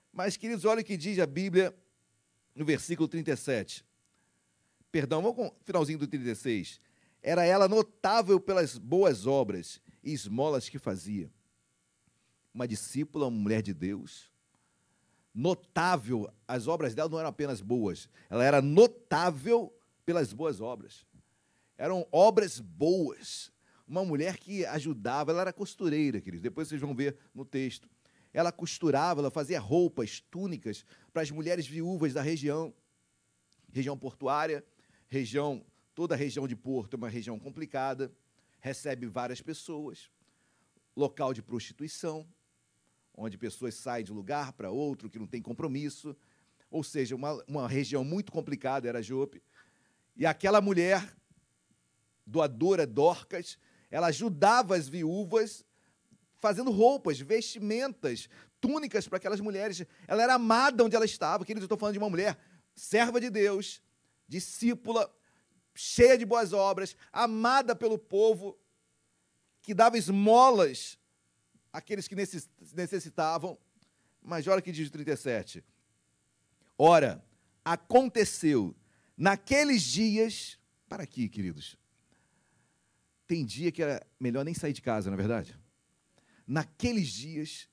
Mas, queridos, olha o que diz a Bíblia no versículo 37. Perdão, vamos com o finalzinho do 36. Era ela notável pelas boas obras e esmolas que fazia uma discípula, uma mulher de Deus, notável, as obras dela não eram apenas boas, ela era notável pelas boas obras. Eram obras boas. Uma mulher que ajudava, ela era costureira, queridos. Depois vocês vão ver no texto. Ela costurava, ela fazia roupas, túnicas para as mulheres viúvas da região, região portuária, região, toda a região de Porto é uma região complicada, recebe várias pessoas, local de prostituição, onde pessoas saem de um lugar para outro, que não tem compromisso. Ou seja, uma, uma região muito complicada era Jope. E aquela mulher, doadora Dorcas, ela ajudava as viúvas fazendo roupas, vestimentas, túnicas para aquelas mulheres. Ela era amada onde ela estava. Queridos, eu estou falando de uma mulher serva de Deus, discípula, cheia de boas obras, amada pelo povo, que dava esmolas aqueles que necessitavam. Mas olha que diz o 37. Ora, aconteceu naqueles dias. Para aqui, queridos. Tem dia que era melhor nem sair de casa, na é verdade? Naqueles dias.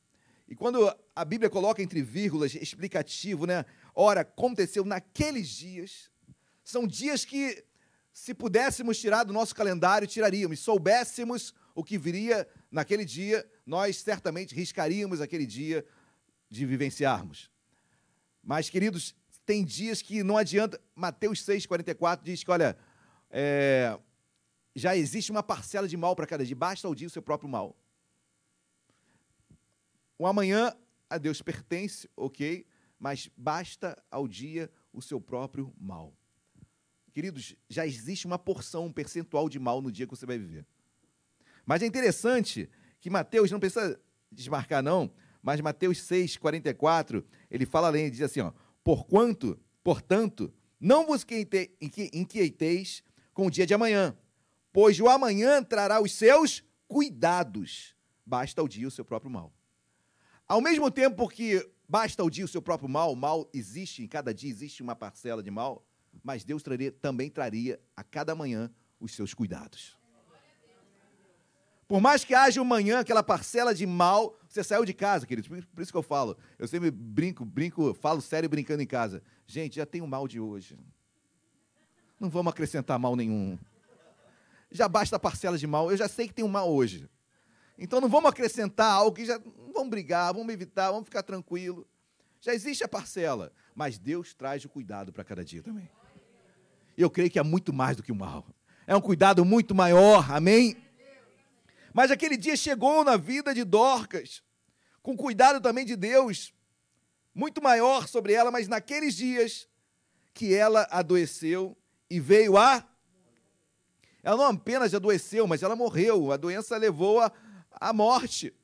E quando a Bíblia coloca entre vírgulas explicativo, né? Ora, aconteceu naqueles dias. São dias que, se pudéssemos tirar do nosso calendário, tiraríamos. Soubéssemos o que viria naquele dia, nós certamente riscaríamos aquele dia de vivenciarmos. Mas, queridos, tem dias que não adianta. Mateus 6,44 diz que, olha, é, já existe uma parcela de mal para cada dia, basta ao dia o seu próprio mal. O amanhã a Deus pertence, ok, mas basta ao dia o seu próprio mal. Queridos, já existe uma porção, um percentual de mal no dia que você vai viver. Mas é interessante que Mateus, não precisa desmarcar não, mas Mateus 6, 44, ele fala além, ele diz assim, ó, porquanto, portanto, não vos inquieteis com o dia de amanhã, pois o amanhã trará os seus cuidados. Basta o dia o seu próprio mal. Ao mesmo tempo que basta o dia o seu próprio mal, o mal existe, em cada dia existe uma parcela de mal, mas Deus traria, também traria a cada manhã os seus cuidados. Por mais que haja manhã aquela parcela de mal, você saiu de casa, queridos. Por isso que eu falo. Eu sempre brinco, brinco, falo sério brincando em casa. Gente, já tem o mal de hoje. Não vamos acrescentar mal nenhum. Já basta a parcela de mal. Eu já sei que tem um mal hoje. Então não vamos acrescentar algo que já. Vamos brigar, vamos evitar, vamos ficar tranquilo. Já existe a parcela. Mas Deus traz o cuidado para cada dia também. Eu creio que é muito mais do que o mal. É um cuidado muito maior. Amém? Mas aquele dia chegou na vida de Dorcas, com cuidado também de Deus, muito maior sobre ela, mas naqueles dias que ela adoeceu e veio a. Ela não apenas adoeceu, mas ela morreu. A doença levou a, a morte.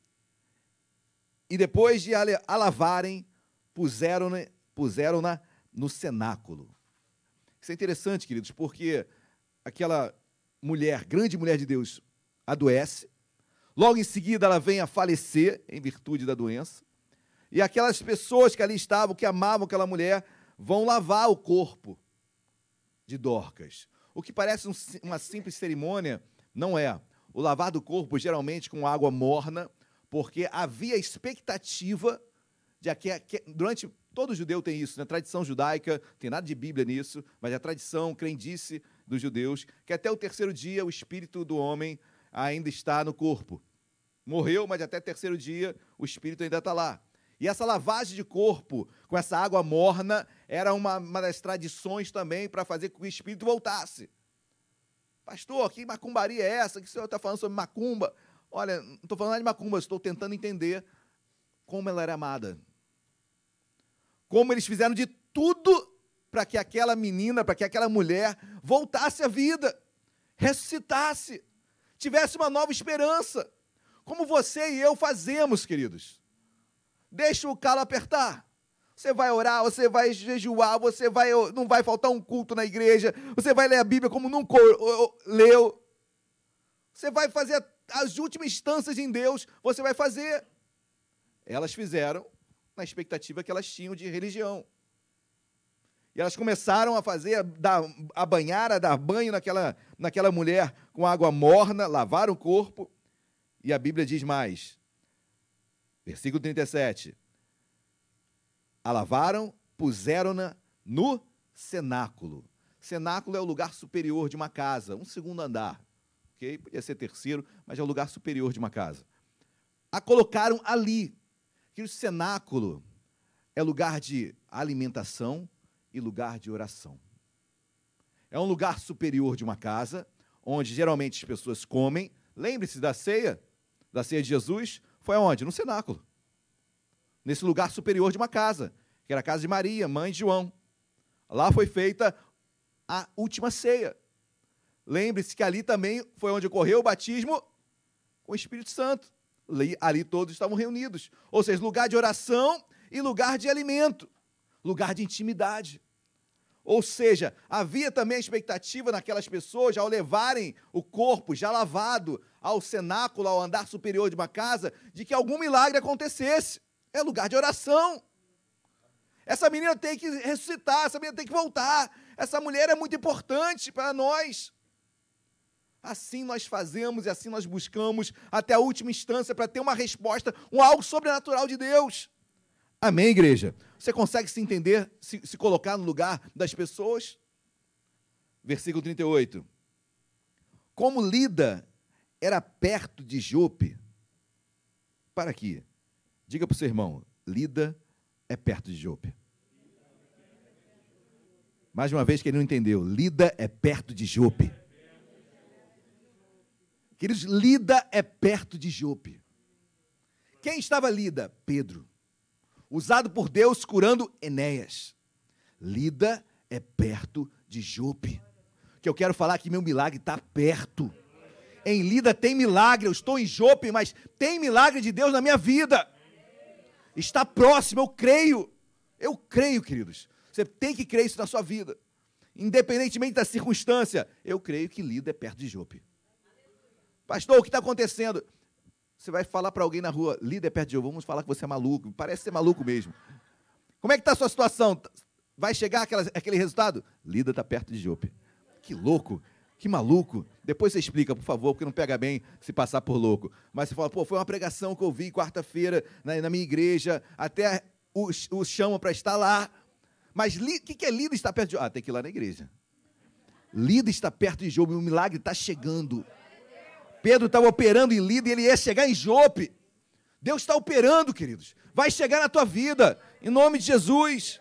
E depois de a lavarem, puseram-na puseram no cenáculo. Isso é interessante, queridos, porque aquela mulher, grande mulher de Deus, adoece, Logo em seguida, ela vem a falecer em virtude da doença. E aquelas pessoas que ali estavam, que amavam aquela mulher, vão lavar o corpo de Dorcas. O que parece um, uma simples cerimônia, não é. O lavar do corpo, geralmente com água morna, porque havia expectativa de que, que durante todo judeu tem isso, né? tradição judaica, tem nada de Bíblia nisso, mas a tradição, crendice dos judeus, que até o terceiro dia o espírito do homem ainda está no corpo. Morreu, mas até terceiro dia o espírito ainda está lá. E essa lavagem de corpo com essa água morna era uma, uma das tradições também para fazer com que o espírito voltasse. Pastor, que macumbaria é essa? Que o senhor está falando sobre macumba? Olha, não estou falando de macumba, estou tentando entender como ela era amada. Como eles fizeram de tudo para que aquela menina, para que aquela mulher voltasse à vida, ressuscitasse, tivesse uma nova esperança, como você e eu fazemos, queridos. Deixa o calo apertar. Você vai orar, você vai jejuar, você vai não vai faltar um culto na igreja, você vai ler a Bíblia como nunca leu. Você vai fazer as últimas instâncias em Deus, você vai fazer. Elas fizeram na expectativa que elas tinham de religião. E elas começaram a fazer, a, banhar, a dar banho naquela, naquela mulher com água morna, lavar o corpo. E a Bíblia diz mais, versículo 37. A lavaram, puseram-na no cenáculo. Cenáculo é o lugar superior de uma casa, um segundo andar. ok? Podia ser terceiro, mas é o lugar superior de uma casa. A colocaram ali. Que o cenáculo é lugar de alimentação, e lugar de oração. É um lugar superior de uma casa, onde geralmente as pessoas comem. Lembre-se da ceia, da ceia de Jesus, foi aonde? No cenáculo. Nesse lugar superior de uma casa, que era a casa de Maria, mãe de João. Lá foi feita a última ceia. Lembre-se que ali também foi onde ocorreu o batismo com o Espírito Santo. Ali, ali todos estavam reunidos. Ou seja, lugar de oração e lugar de alimento, lugar de intimidade. Ou seja, havia também a expectativa naquelas pessoas, ao levarem o corpo já lavado ao cenáculo, ao andar superior de uma casa, de que algum milagre acontecesse. É lugar de oração. Essa menina tem que ressuscitar, essa menina tem que voltar. Essa mulher é muito importante para nós. Assim nós fazemos e assim nós buscamos até a última instância para ter uma resposta, um algo sobrenatural de Deus. Amém, igreja? Você consegue se entender, se, se colocar no lugar das pessoas? Versículo 38. Como Lida era perto de Jope. Para aqui. Diga para o seu irmão: Lida é perto de Jope. Mais uma vez que ele não entendeu. Lida é perto de Jope. Queridos, Lida é perto de Jope. Quem estava Lida? Pedro usado por Deus curando Enéas. Lida é perto de Jope. Que eu quero falar que meu milagre está perto. Em Lida tem milagre, eu estou em Jope, mas tem milagre de Deus na minha vida. Está próximo, eu creio. Eu creio, queridos. Você tem que crer isso na sua vida. Independentemente da circunstância, eu creio que Lida é perto de Jope. Pastor, o que está acontecendo? Você vai falar para alguém na rua, líder perto de João, vamos falar que você é maluco, parece ser maluco mesmo. Como é que está a sua situação? Vai chegar aquela, aquele resultado? Lida está perto de Jope. Que louco, que maluco. Depois você explica, por favor, porque não pega bem se passar por louco. Mas você fala, pô, foi uma pregação que eu vi quarta-feira na, na, minha igreja, até o, o chamam para estar lá. Mas o que, que é Lida estar perto de Jope? Ah, tem que ir lá na igreja. Lida está perto de Jope, o milagre está chegando. Pedro estava operando em Lida e ele ia chegar em Jope. Deus está operando, queridos. Vai chegar na tua vida, em nome de Jesus.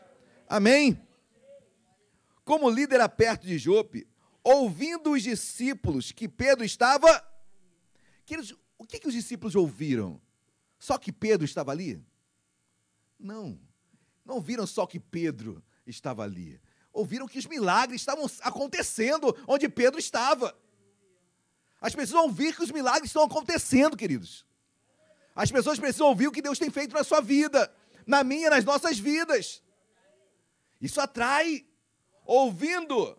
Amém. Como líder perto de Jope, ouvindo os discípulos que Pedro estava. Queridos, o que, que os discípulos ouviram? Só que Pedro estava ali? Não. Não ouviram só que Pedro estava ali. Ouviram que os milagres estavam acontecendo onde Pedro estava. As pessoas ouvir que os milagres estão acontecendo, queridos. As pessoas precisam ouvir o que Deus tem feito na sua vida, na minha, nas nossas vidas. Isso atrai. Ouvindo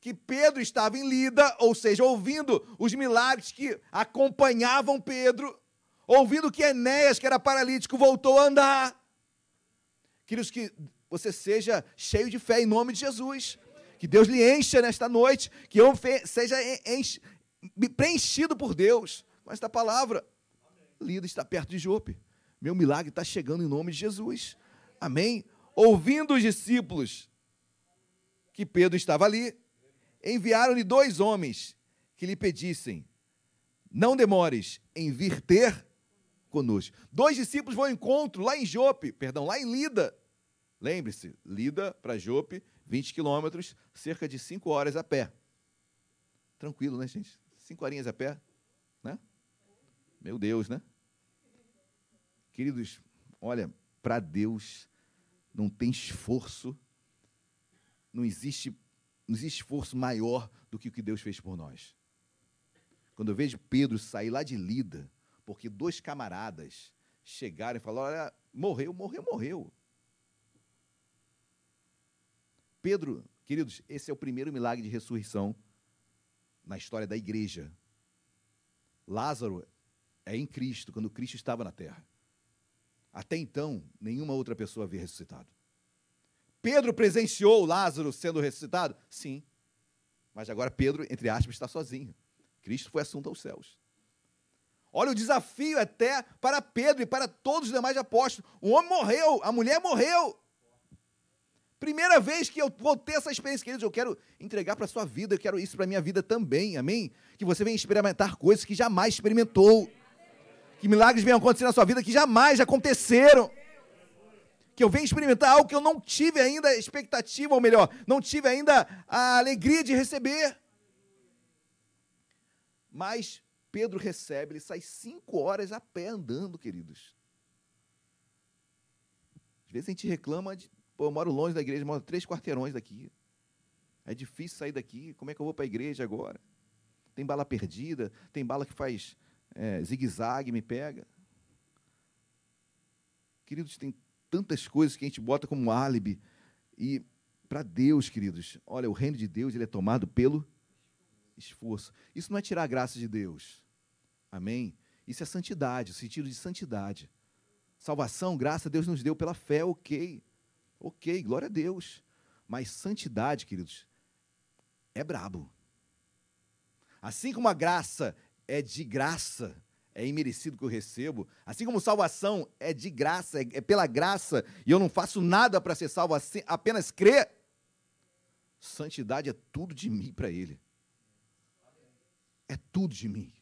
que Pedro estava em Lida, ou seja, ouvindo os milagres que acompanhavam Pedro, ouvindo que Enéas, que era paralítico, voltou a andar. Queridos, que você seja cheio de fé em nome de Jesus. Que Deus lhe encha nesta noite, que eu seja preenchido por Deus com esta palavra. Lida está perto de Jope. Meu milagre está chegando em nome de Jesus. Amém? Ouvindo os discípulos que Pedro estava ali, enviaram-lhe dois homens que lhe pedissem: Não demores em vir ter conosco. Dois discípulos vão ao encontro lá em Jope, perdão, lá em Lida. Lembre-se, Lida para Jope, 20 quilômetros, cerca de 5 horas a pé. Tranquilo, né, gente? Cinco horinhas a pé, né? Meu Deus, né? Queridos, olha, para Deus não tem esforço não existe, não existe esforço maior do que o que Deus fez por nós. Quando eu vejo Pedro sair lá de Lida, porque dois camaradas chegaram e falaram: olha, morreu, morreu, morreu. Pedro, queridos, esse é o primeiro milagre de ressurreição na história da igreja. Lázaro é em Cristo, quando Cristo estava na terra. Até então, nenhuma outra pessoa havia ressuscitado. Pedro presenciou Lázaro sendo ressuscitado? Sim. Mas agora Pedro, entre aspas, está sozinho. Cristo foi assunto aos céus. Olha o desafio até para Pedro e para todos os demais apóstolos. O homem morreu, a mulher morreu. Primeira vez que eu vou ter essa experiência, queridos, eu quero entregar para sua vida, eu quero isso para minha vida também, amém? Que você venha experimentar coisas que jamais experimentou. Que milagres venham acontecer na sua vida que jamais aconteceram. Que eu venha experimentar algo que eu não tive ainda expectativa, ou melhor, não tive ainda a alegria de receber. Mas Pedro recebe, ele sai cinco horas a pé andando, queridos. Às vezes a gente reclama de, pô, eu moro longe da igreja, moro três quarteirões daqui. É difícil sair daqui, como é que eu vou para a igreja agora? Tem bala perdida, tem bala que faz é, zigue-zague, me pega. Queridos, tem tantas coisas que a gente bota como álibi. E para Deus, queridos, olha, o reino de Deus ele é tomado pelo esforço. Isso não é tirar a graça de Deus. Amém? Isso é santidade, o sentido de santidade. Salvação, graça, Deus nos deu pela fé, ok. Ok, glória a Deus. Mas santidade, queridos, é brabo. Assim como a graça é de graça, é imerecido que eu recebo, assim como salvação é de graça, é, é pela graça, e eu não faço nada para ser salvo, assim, apenas crer, santidade é tudo de mim para Ele. É tudo de mim.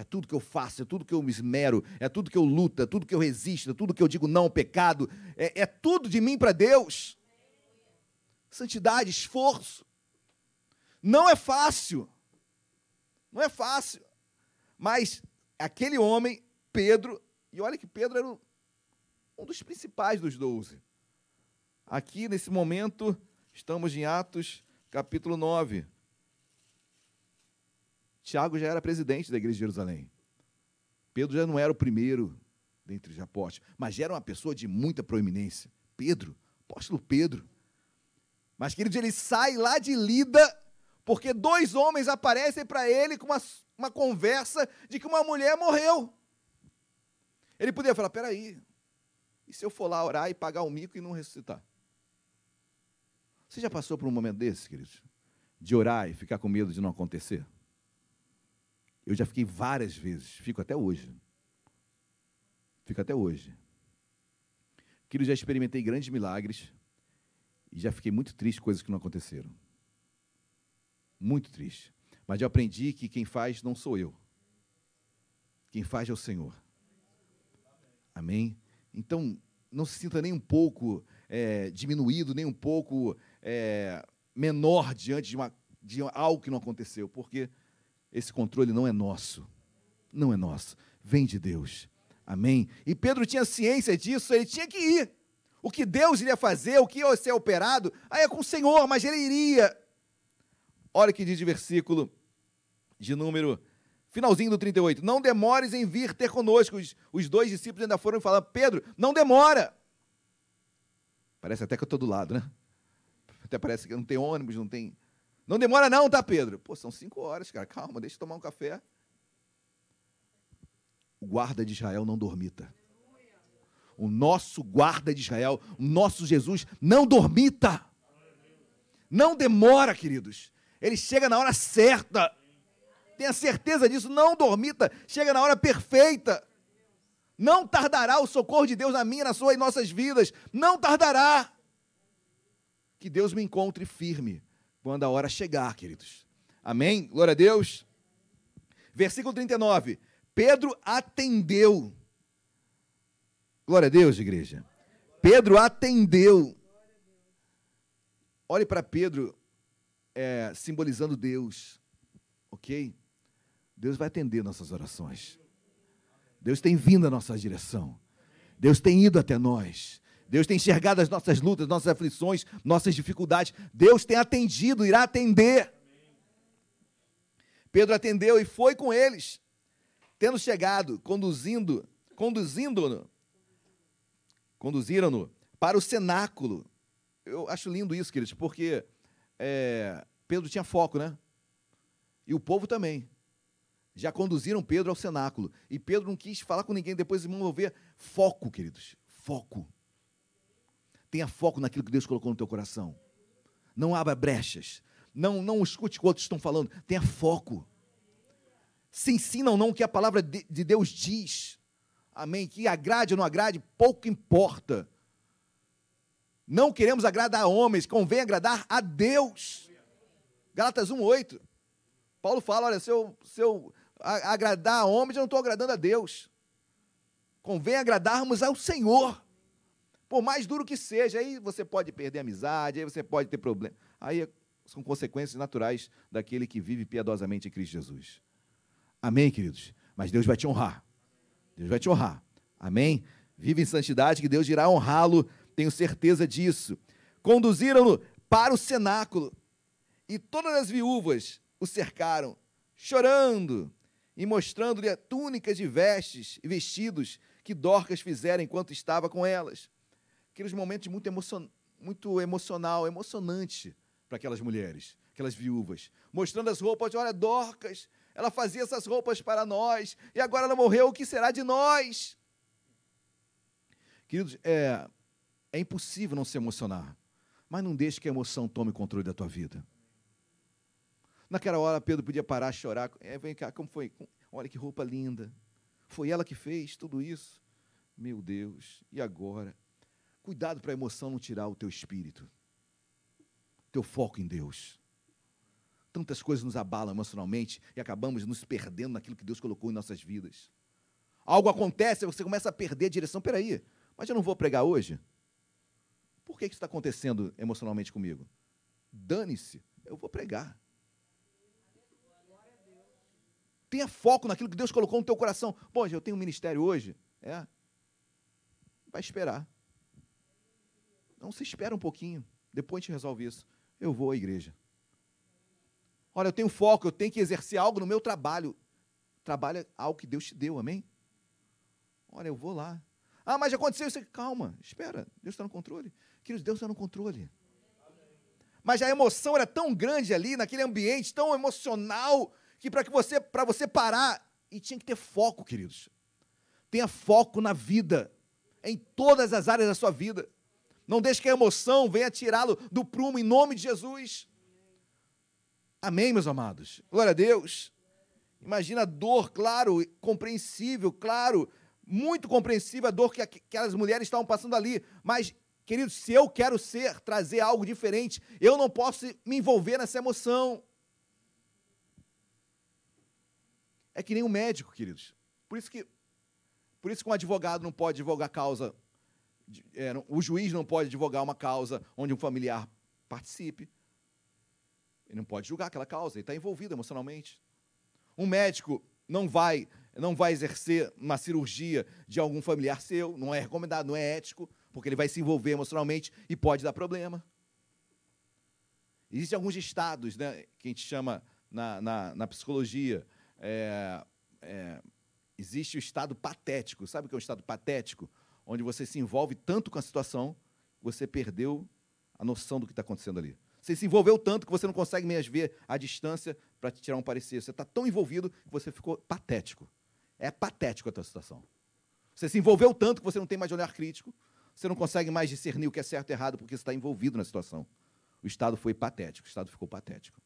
É tudo que eu faço, é tudo que eu me esmero, é tudo que eu luto, é tudo que eu resisto, é tudo que eu digo não ao pecado, é, é tudo de mim para Deus. Santidade, esforço. Não é fácil. Não é fácil. Mas aquele homem, Pedro, e olha que Pedro era um dos principais dos doze. Aqui, nesse momento, estamos em Atos, capítulo 9. Tiago já era presidente da igreja de Jerusalém. Pedro já não era o primeiro dentre os apóstolos, mas já era uma pessoa de muita proeminência. Pedro, apóstolo Pedro. Mas, queridos, ele sai lá de Lida, porque dois homens aparecem para ele com uma, uma conversa de que uma mulher morreu. Ele podia falar: peraí, e se eu for lá orar e pagar o mico e não ressuscitar? Você já passou por um momento desse, queridos? De orar e ficar com medo de não acontecer? Eu já fiquei várias vezes, fico até hoje. Fico até hoje. Queridos, já experimentei grandes milagres e já fiquei muito triste com coisas que não aconteceram. Muito triste. Mas eu aprendi que quem faz não sou eu. Quem faz é o Senhor. Amém? Então, não se sinta nem um pouco é, diminuído, nem um pouco é, menor diante de, uma, de algo que não aconteceu, porque esse controle não é nosso. Não é nosso. Vem de Deus. Amém? E Pedro tinha ciência disso, ele tinha que ir. O que Deus iria fazer, o que ia ser operado, aí é com o Senhor, mas ele iria. Olha o que diz o versículo de número, finalzinho do 38. Não demores em vir ter conosco. Os, os dois discípulos ainda foram falar, Pedro, não demora. Parece até que eu estou do lado, né? Até parece que não tem ônibus, não tem. Não demora, não, tá, Pedro? Pô, são cinco horas, cara. Calma, deixa eu tomar um café. O guarda de Israel não dormita. O nosso guarda de Israel, o nosso Jesus, não dormita. Não demora, queridos. Ele chega na hora certa. Tenha certeza disso. Não dormita. Chega na hora perfeita. Não tardará o socorro de Deus na minha, na sua e nossas vidas. Não tardará. Que Deus me encontre firme quando a hora chegar, queridos. Amém? Glória a Deus. Versículo 39. Pedro atendeu. Glória a Deus, igreja. Pedro atendeu. Olhe para Pedro, é, simbolizando Deus, ok? Deus vai atender nossas orações. Deus tem vindo à nossa direção. Deus tem ido até nós. Deus tem enxergado as nossas lutas, nossas aflições, nossas dificuldades. Deus tem atendido, irá atender. Pedro atendeu e foi com eles, tendo chegado, conduzindo, conduzindo-no, conduziram-no para o cenáculo. Eu acho lindo isso, queridos, porque é, Pedro tinha foco, né? E o povo também. Já conduziram Pedro ao cenáculo. E Pedro não quis falar com ninguém, depois os irmãos vão ver. Foco, queridos. Foco. Tenha foco naquilo que Deus colocou no teu coração. Não abra brechas. Não, não escute o que outros estão falando. Tenha foco. Se ensina ou não o que a palavra de, de Deus diz. Amém. Que agrade ou não agrade, pouco importa. Não queremos agradar a homens, convém agradar a Deus. Galatas 1,8. Paulo fala: olha, se eu, se eu agradar a homens, eu não estou agradando a Deus. Convém agradarmos ao Senhor. Por mais duro que seja, aí você pode perder amizade, aí você pode ter problema. Aí são consequências naturais daquele que vive piedosamente em Cristo Jesus. Amém, queridos? Mas Deus vai te honrar. Deus vai te honrar. Amém? Vive em santidade, que Deus irá honrá-lo, tenho certeza disso. Conduziram-no para o cenáculo, e todas as viúvas o cercaram, chorando e mostrando-lhe túnicas de vestes e vestidos que Dorcas fizeram enquanto estava com elas aqueles momentos muito, emocion, muito emocional, emocionante para aquelas mulheres, aquelas viúvas, mostrando as roupas, olha, Dorcas, ela fazia essas roupas para nós, e agora ela morreu, o que será de nós? Queridos, é, é impossível não se emocionar, mas não deixe que a emoção tome controle da tua vida. Naquela hora, Pedro podia parar chorar. É, vem cá, como foi? Olha que roupa linda. Foi ela que fez tudo isso. Meu Deus, e agora? Cuidado para a emoção não tirar o teu espírito, teu foco em Deus. Tantas coisas nos abalam emocionalmente e acabamos nos perdendo naquilo que Deus colocou em nossas vidas. Algo acontece, você começa a perder a direção. Peraí, mas eu não vou pregar hoje? Por que isso está acontecendo emocionalmente comigo? Dane-se, eu vou pregar. Tenha foco naquilo que Deus colocou no teu coração. Bom, eu tenho um ministério hoje. É. Vai esperar. Não, se espera um pouquinho, depois a gente resolve isso. Eu vou à igreja. Olha, eu tenho foco, eu tenho que exercer algo no meu trabalho. Trabalha algo que Deus te deu, amém? Olha, eu vou lá. Ah, mas já aconteceu isso. Calma, espera, Deus está no controle. Queridos, Deus está no controle. Mas a emoção era tão grande ali, naquele ambiente tão emocional, que para que você, para você parar, e tinha que ter foco, queridos. Tenha foco na vida, em todas as áreas da sua vida. Não deixe que a emoção venha tirá-lo do prumo em nome de Jesus. Amém, meus amados. Glória a Deus. Imagina a dor, claro, compreensível, claro, muito compreensível a dor que aquelas mulheres estavam passando ali. Mas, queridos, se eu quero ser, trazer algo diferente, eu não posso me envolver nessa emoção. É que nem um médico, queridos. Por isso que, por isso que um advogado não pode advogar causa é, o juiz não pode advogar uma causa onde um familiar participe. Ele não pode julgar aquela causa, ele está envolvido emocionalmente. Um médico não vai, não vai exercer uma cirurgia de algum familiar seu, não é recomendado, não é ético, porque ele vai se envolver emocionalmente e pode dar problema. Existem alguns estados né, que a gente chama na, na, na psicologia. É, é, existe o estado patético. Sabe o que é o estado patético? Onde você se envolve tanto com a situação, você perdeu a noção do que está acontecendo ali. Você se envolveu tanto que você não consegue mais ver a distância para te tirar um parecer. Você está tão envolvido que você ficou patético. É patético a tua situação. Você se envolveu tanto que você não tem mais olhar crítico, você não consegue mais discernir o que é certo e errado porque você está envolvido na situação. O Estado foi patético, o Estado ficou patético.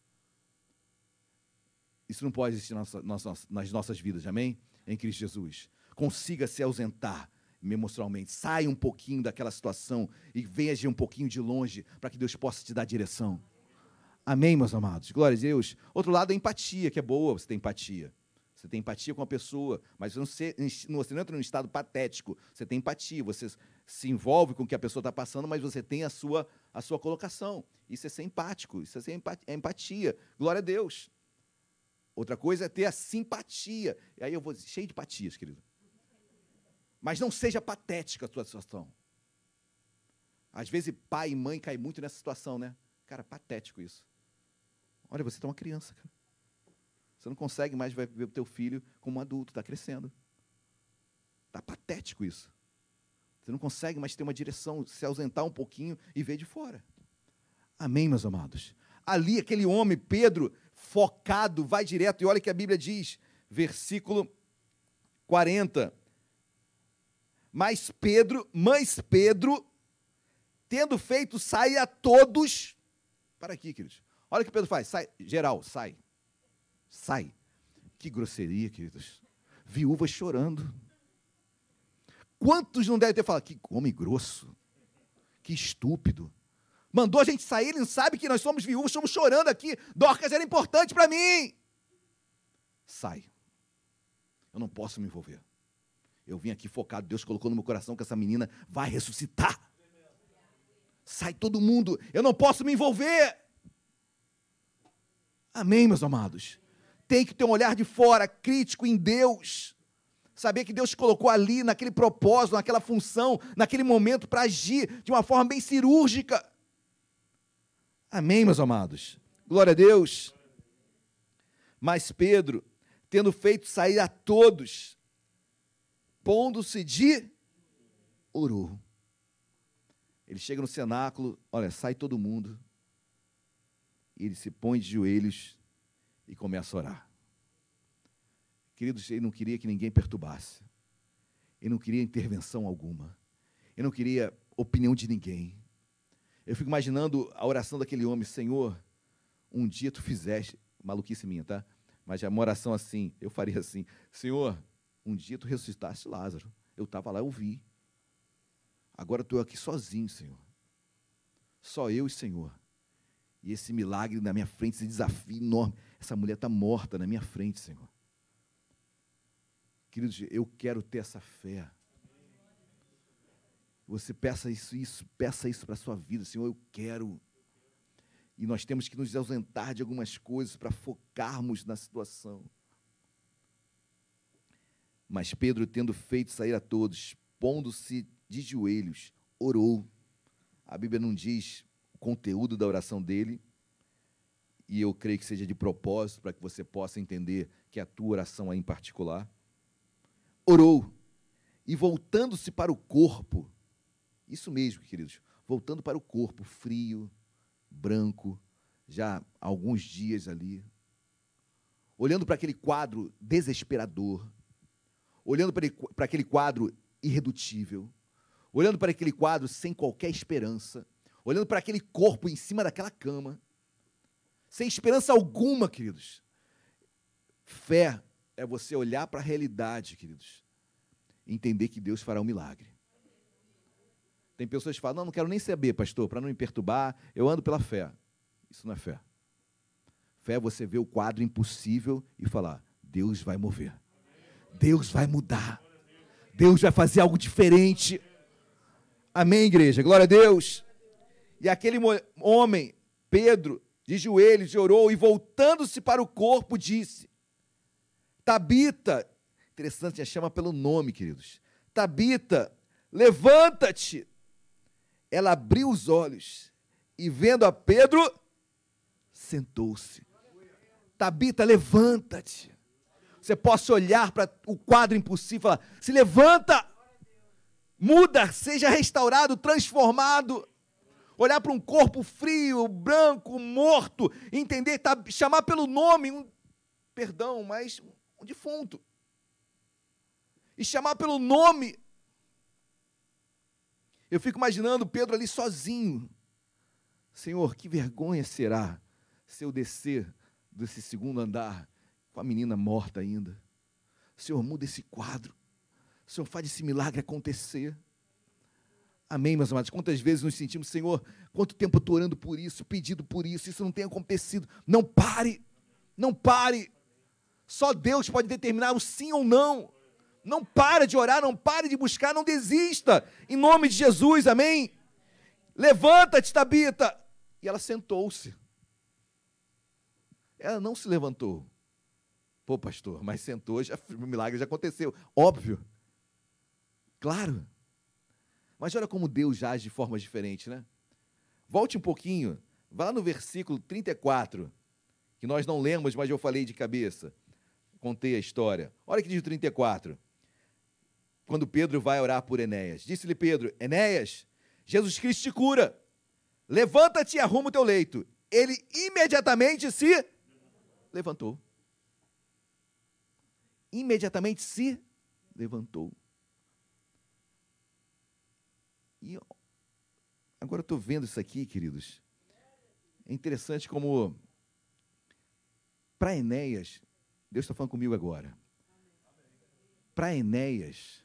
Isso não pode existir nas nossas vidas, amém? Em Cristo Jesus. Consiga se ausentar emocionalmente. Sai um pouquinho daquela situação e veja um pouquinho de longe para que Deus possa te dar direção. Amém, meus amados? Glória a Deus. Outro lado é empatia, que é boa você ter empatia. Você tem empatia com a pessoa, mas você não, você não entra num estado patético. Você tem empatia, você se envolve com o que a pessoa está passando, mas você tem a sua, a sua colocação. Isso é ser empático, isso é, ser empatia, é empatia. Glória a Deus. Outra coisa é ter a simpatia. E aí eu vou cheio de empatias, querido. Mas não seja patética a tua situação. Às vezes pai e mãe caem muito nessa situação, né? Cara, patético isso. Olha, você está uma criança, cara. Você não consegue mais ver o teu filho como um adulto, está crescendo. Está patético isso. Você não consegue mais ter uma direção, se ausentar um pouquinho e ver de fora. Amém, meus amados? Ali, aquele homem, Pedro, focado, vai direto, e olha que a Bíblia diz, versículo 40. Mas Pedro, mas Pedro, tendo feito sair a todos, para aqui, queridos. Olha o que Pedro faz, sai, geral, sai. Sai. Que grosseria, queridos. Viúvas chorando. Quantos não devem ter falado, que homem grosso, que estúpido. Mandou a gente sair, ele não sabe que nós somos viúvos, estamos chorando aqui. Dorcas era importante para mim. Sai. Eu não posso me envolver. Eu vim aqui focado, Deus colocou no meu coração que essa menina vai ressuscitar. Sai todo mundo, eu não posso me envolver. Amém, meus amados. Tem que ter um olhar de fora, crítico em Deus. Saber que Deus te colocou ali, naquele propósito, naquela função, naquele momento para agir de uma forma bem cirúrgica. Amém, meus amados? Glória a Deus. Mas Pedro, tendo feito sair a todos, pondo-se de orou. Ele chega no cenáculo, olha, sai todo mundo. E ele se põe de joelhos e começa a orar. Queridos, ele não queria que ninguém perturbasse. Ele não queria intervenção alguma. Ele não queria opinião de ninguém. Eu fico imaginando a oração daquele homem, Senhor, um dia tu fizeste, maluquice minha, tá? Mas é uma oração assim, eu faria assim, Senhor, um dia tu ressuscitaste Lázaro. Eu estava lá, eu vi. Agora estou aqui sozinho, Senhor. Só eu e Senhor. E esse milagre na minha frente, esse desafio enorme. Essa mulher está morta na minha frente, Senhor. Queridos, eu quero ter essa fé. Você peça isso, isso, peça isso para a sua vida, Senhor, eu quero. E nós temos que nos ausentar de algumas coisas para focarmos na situação. Mas Pedro, tendo feito sair a todos, pondo-se de joelhos, orou. A Bíblia não diz o conteúdo da oração dele, e eu creio que seja de propósito para que você possa entender que a tua oração é em particular orou. E voltando-se para o corpo, isso mesmo, queridos, voltando para o corpo, frio, branco, já há alguns dias ali, olhando para aquele quadro desesperador, olhando para aquele quadro irredutível, olhando para aquele quadro sem qualquer esperança, olhando para aquele corpo em cima daquela cama, sem esperança alguma, queridos. Fé é você olhar para a realidade, queridos, e entender que Deus fará um milagre. Tem pessoas que falam: não, não quero nem saber, pastor, para não me perturbar, eu ando pela fé. Isso não é fé. Fé é você ver o quadro impossível e falar: Deus vai mover, Deus vai mudar, Deus vai fazer algo diferente. Amém, igreja? Glória a Deus. E aquele homem, Pedro, de joelhos, orou e voltando-se para o corpo, disse: Tabita, interessante, a chama pelo nome, queridos. Tabita, levanta-te. Ela abriu os olhos e, vendo a Pedro, sentou-se. Tabita, levanta-te. Você possa olhar para o quadro impossível e falar: se levanta, muda, seja restaurado, transformado. Olhar para um corpo frio, branco, morto, entender, tá, chamar pelo nome, um, perdão, mas um defunto. E chamar pelo nome. Eu fico imaginando Pedro ali sozinho. Senhor, que vergonha será se eu descer desse segundo andar com a menina morta ainda. Senhor, muda esse quadro. Senhor, faz esse milagre acontecer. Amém, meus amados? Quantas vezes nos sentimos, Senhor, quanto tempo estou orando por isso, pedido por isso, isso não tem acontecido. Não pare, não pare. Só Deus pode determinar o sim ou não. Não para de orar, não pare de buscar, não desista. Em nome de Jesus, amém? Levanta-te, Tabita. E ela sentou-se. Ela não se levantou. Pô, pastor, mas sentou, já, o milagre já aconteceu. Óbvio. Claro. Mas olha como Deus age de forma diferente, né? Volte um pouquinho, vá lá no versículo 34, que nós não lemos, mas eu falei de cabeça. Contei a história. Olha que diz o 34. Quando Pedro vai orar por Enéas. Disse-lhe Pedro: Enéas, Jesus Cristo te cura. Levanta-te e arruma o teu leito. Ele imediatamente se levantou. Imediatamente se levantou. E agora eu estou vendo isso aqui, queridos. É interessante como, para Enéas, Deus está falando comigo agora. Para Enéas,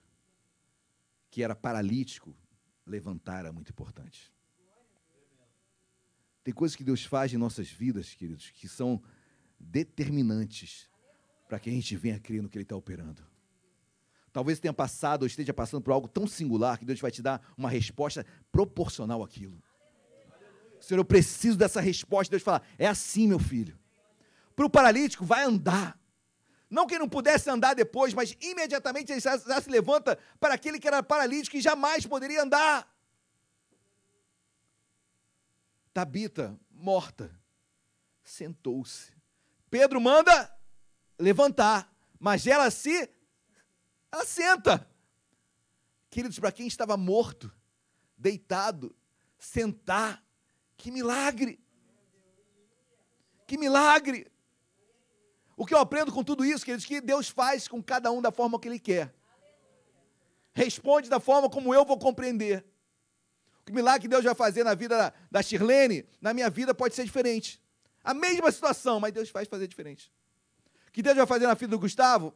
que era paralítico, levantar era muito importante. Tem coisas que Deus faz em nossas vidas, queridos, que são determinantes para que a gente venha crer no que Ele está operando. Talvez tenha passado ou esteja passando por algo tão singular que Deus vai te dar uma resposta proporcional àquilo. Senhor, eu preciso dessa resposta. Deus fala: é assim, meu filho. Para o paralítico, vai andar. Não que ele não pudesse andar depois, mas imediatamente ele já, se levanta para aquele que era paralítico e jamais poderia andar. Tabita, morta, sentou-se. Pedro manda levantar, mas ela se ela senta. Queridos, para quem estava morto, deitado, sentar, que milagre! Que milagre! O que eu aprendo com tudo isso, queridos, que Deus faz com cada um da forma que Ele quer. Responde da forma como eu vou compreender. O milagre que Deus vai fazer na vida da, da Shirlene, na minha vida pode ser diferente. A mesma situação, mas Deus faz fazer diferente. O que Deus vai fazer na vida do Gustavo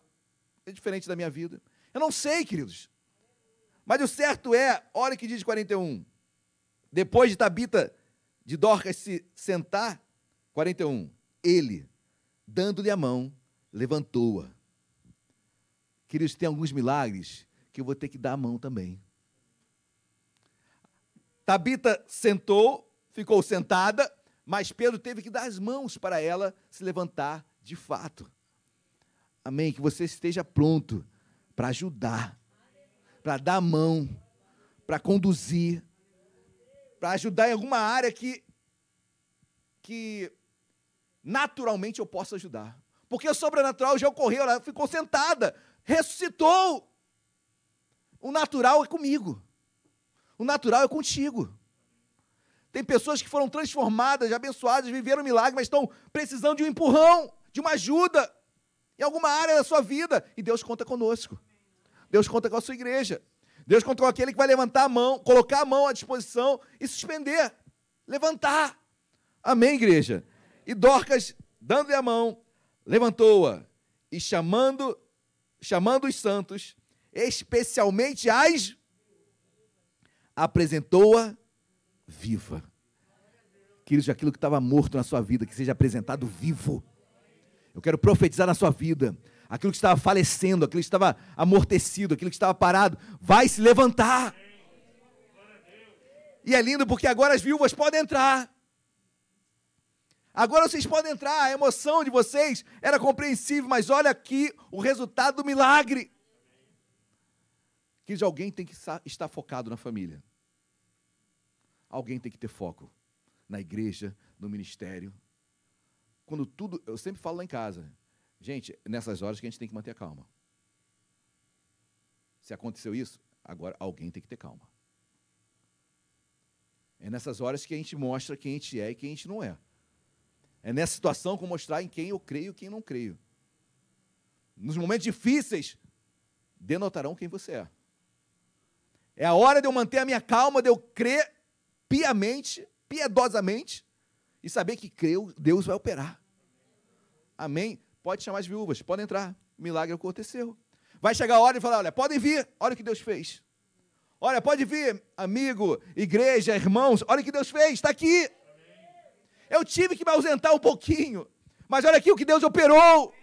é diferente da minha vida. Eu não sei, queridos. Mas o certo é, olha que diz 41. Depois de Tabita, de Dorcas se sentar, 41, ele, dando-lhe a mão, levantou-a. Queridos, tem alguns milagres que eu vou ter que dar a mão também. Tabita sentou, ficou sentada, mas Pedro teve que dar as mãos para ela se levantar de fato. Amém. Que você esteja pronto para ajudar, para dar a mão, para conduzir, para ajudar em alguma área que, que naturalmente eu possa ajudar. Porque o sobrenatural já ocorreu, ela ficou sentada, ressuscitou. O natural é comigo. O natural é contigo. Tem pessoas que foram transformadas, abençoadas, viveram um milagre, mas estão precisando de um empurrão, de uma ajuda em alguma área da sua vida. E Deus conta conosco. Deus conta com a sua igreja. Deus conta com aquele que vai levantar a mão, colocar a mão à disposição e suspender. Levantar. Amém, igreja? E Dorcas, dando-lhe a mão, levantou-a e chamando, chamando os santos, especialmente as, apresentou-a viva. Queridos, aquilo que estava morto na sua vida, que seja apresentado vivo. Eu quero profetizar na sua vida. Aquilo que estava falecendo, aquilo que estava amortecido, aquilo que estava parado, vai se levantar. E é lindo porque agora as viúvas podem entrar. Agora vocês podem entrar, a emoção de vocês era compreensível, mas olha aqui o resultado do milagre. Que alguém tem que estar focado na família. Alguém tem que ter foco na igreja, no ministério. Quando tudo, eu sempre falo lá em casa, gente, nessas horas que a gente tem que manter a calma. Se aconteceu isso, agora alguém tem que ter calma. É nessas horas que a gente mostra quem a gente é e quem a gente não é. É nessa situação que eu mostrar em quem eu creio e quem não creio. Nos momentos difíceis, denotarão quem você é. É a hora de eu manter a minha calma, de eu crer piamente, piedosamente, e saber que creu, Deus vai operar. Amém? Pode chamar as viúvas, podem entrar. milagre aconteceu. Vai chegar a hora de falar: olha, podem vir, olha o que Deus fez. Olha, pode vir, amigo, igreja, irmãos, olha o que Deus fez, está aqui. Eu tive que me ausentar um pouquinho, mas olha aqui o que Deus operou.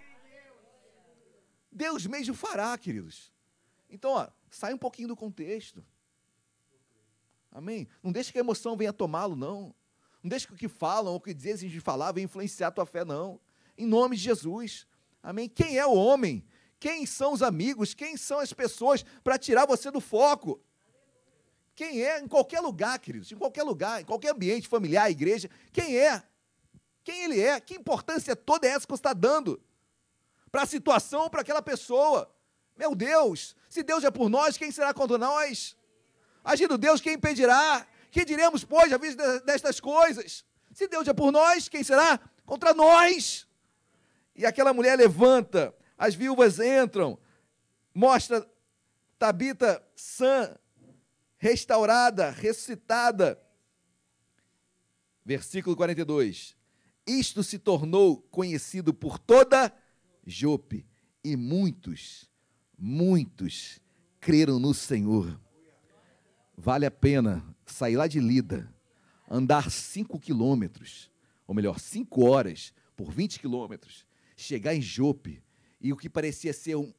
Deus mesmo fará, queridos. Então, ó, sai um pouquinho do contexto. Amém? Não deixe que a emoção venha tomá-lo, não. Não deixe que o que falam ou o que dizem de falar venha influenciar a tua fé, não. Em nome de Jesus. Amém? Quem é o homem? Quem são os amigos? Quem são as pessoas para tirar você do foco? Quem é? Em qualquer lugar, queridos, em qualquer lugar, em qualquer ambiente familiar, igreja, quem é? Quem ele é? Que importância toda essa que você está dando para a situação, para aquela pessoa? Meu Deus, se Deus é por nós, quem será contra nós? Agindo Deus, quem impedirá? Que diremos, pois, a vista destas coisas? Se Deus é por nós, quem será contra nós? E aquela mulher levanta, as viúvas entram, mostra Tabita sã, restaurada, ressuscitada. Versículo 42. Isto se tornou conhecido por toda Jope, e muitos, muitos creram no Senhor. Vale a pena sair lá de Lida, andar cinco quilômetros, ou melhor, cinco horas por 20 quilômetros, chegar em Jope, e o que parecia ser um,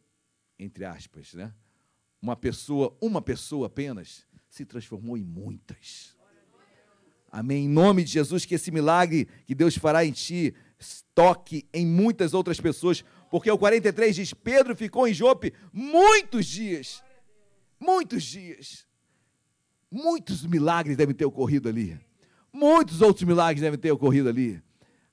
entre aspas, né? Uma pessoa, uma pessoa apenas, se transformou em muitas. Amém. Em nome de Jesus, que esse milagre que Deus fará em ti toque em muitas outras pessoas, porque o 43 diz: Pedro ficou em Jope muitos dias. Muitos dias. Muitos milagres devem ter ocorrido ali. Muitos outros milagres devem ter ocorrido ali.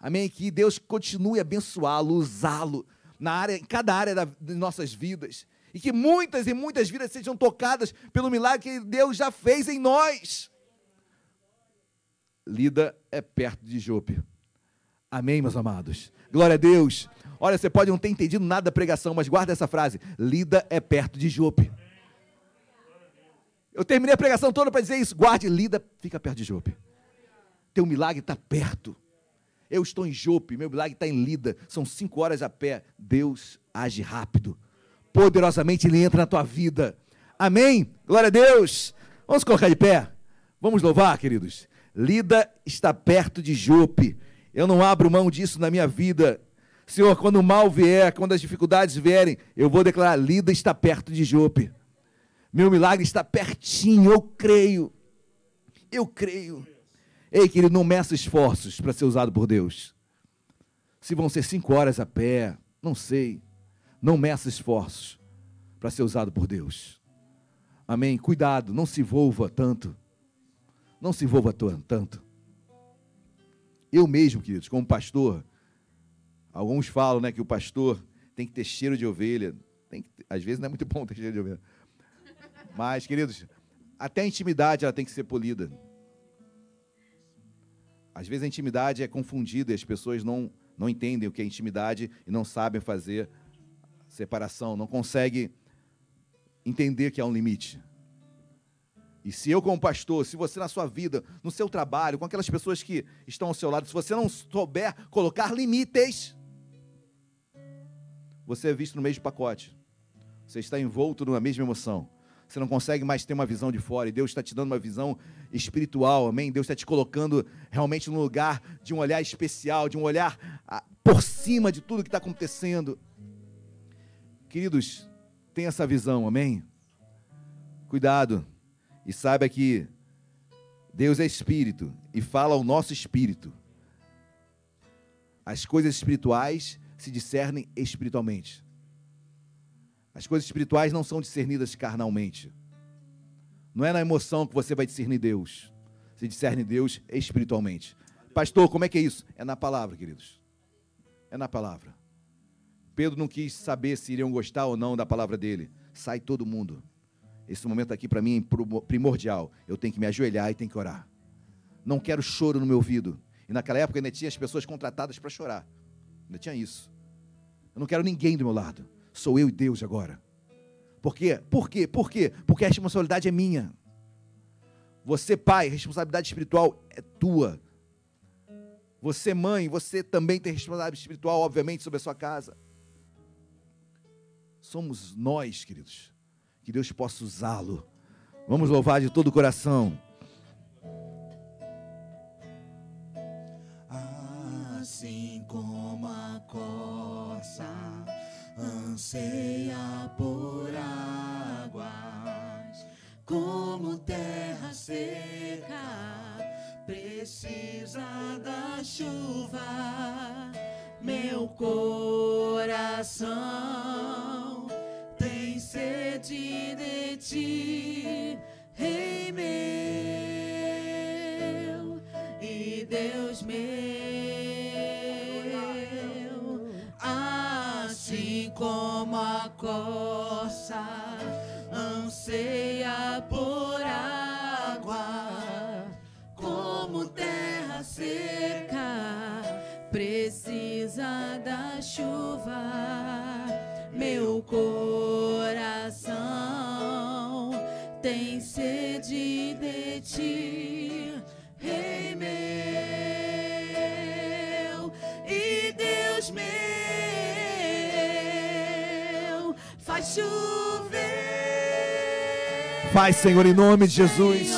Amém. Que Deus continue a abençoá-lo, usá-lo na área, em cada área da, de nossas vidas. E que muitas e muitas vidas sejam tocadas pelo milagre que Deus já fez em nós. Lida é perto de Jope. Amém, meus amados. Glória a Deus. Olha, você pode não ter entendido nada da pregação, mas guarda essa frase: Lida é perto de Jope. Eu terminei a pregação toda para dizer isso. Guarde, Lida fica perto de Jope. Teu milagre está perto. Eu estou em Jope, meu milagre está em Lida. São cinco horas a pé. Deus age rápido. Poderosamente Ele entra na tua vida. Amém? Glória a Deus. Vamos colocar de pé. Vamos louvar, queridos. Lida está perto de Jope. Eu não abro mão disso na minha vida. Senhor, quando o mal vier, quando as dificuldades vierem, eu vou declarar: Lida está perto de Jope. Meu milagre está pertinho, eu creio. Eu creio. Ei, querido, não meça esforços para ser usado por Deus. Se vão ser cinco horas a pé, não sei. Não meça esforços para ser usado por Deus. Amém? Cuidado, não se envolva tanto. Não se envolva tanto. Eu mesmo, queridos, como pastor, alguns falam né, que o pastor tem que ter cheiro de ovelha. Tem que, às vezes não é muito bom ter cheiro de ovelha. Mas, queridos, até a intimidade ela tem que ser polida. Às vezes a intimidade é confundida e as pessoas não, não entendem o que é intimidade e não sabem fazer separação, não conseguem entender que há um limite. E se eu, como pastor, se você na sua vida, no seu trabalho, com aquelas pessoas que estão ao seu lado, se você não souber colocar limites, você é visto no mesmo pacote. Você está envolto numa mesma emoção você não consegue mais ter uma visão de fora, e Deus está te dando uma visão espiritual, amém? Deus está te colocando realmente num lugar de um olhar especial, de um olhar ah, por cima de tudo que está acontecendo. Queridos, tenha essa visão, amém? Cuidado, e saiba que Deus é espírito e fala ao nosso espírito. As coisas espirituais se discernem espiritualmente. As coisas espirituais não são discernidas carnalmente. Não é na emoção que você vai discernir Deus. Você discerne Deus espiritualmente. Pastor, como é que é isso? É na palavra, queridos. É na palavra. Pedro não quis saber se iriam gostar ou não da palavra dele. Sai todo mundo. Esse momento aqui para mim é primordial. Eu tenho que me ajoelhar e tenho que orar. Não quero choro no meu ouvido. E naquela época ainda tinha as pessoas contratadas para chorar. Ainda tinha isso. Eu não quero ninguém do meu lado. Sou eu e Deus agora. Por quê? Por quê? Por quê? Porque a responsabilidade é minha. Você, pai, responsabilidade espiritual é tua. Você, mãe, você também tem responsabilidade espiritual, obviamente, sobre a sua casa. Somos nós, queridos. Que Deus possa usá-lo. Vamos louvar de todo o coração. Assim como a coça anseia por como terra seca, precisa da chuva. Meu coração tem sede de ti, Rei meu e Deus meu, assim como a corça anseia por água, como terra seca precisa da chuva. Meu coração tem sede de ti, Rei meu e Deus meu, faz chover. Faz, Senhor, em nome de Jesus.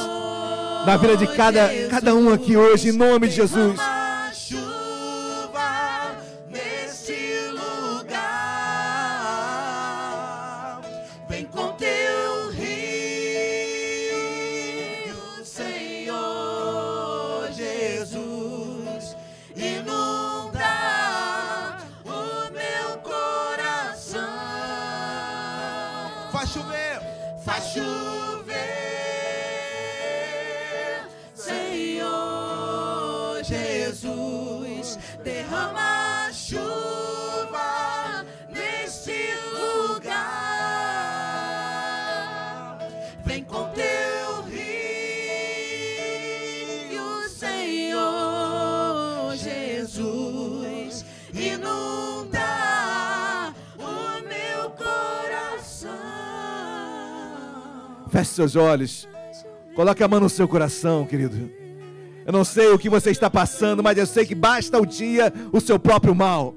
Na vida de cada, cada um aqui hoje, em nome de Jesus. Seus olhos. Coloque a mão no seu coração, querido. Eu não sei o que você está passando, mas eu sei que basta o dia o seu próprio mal.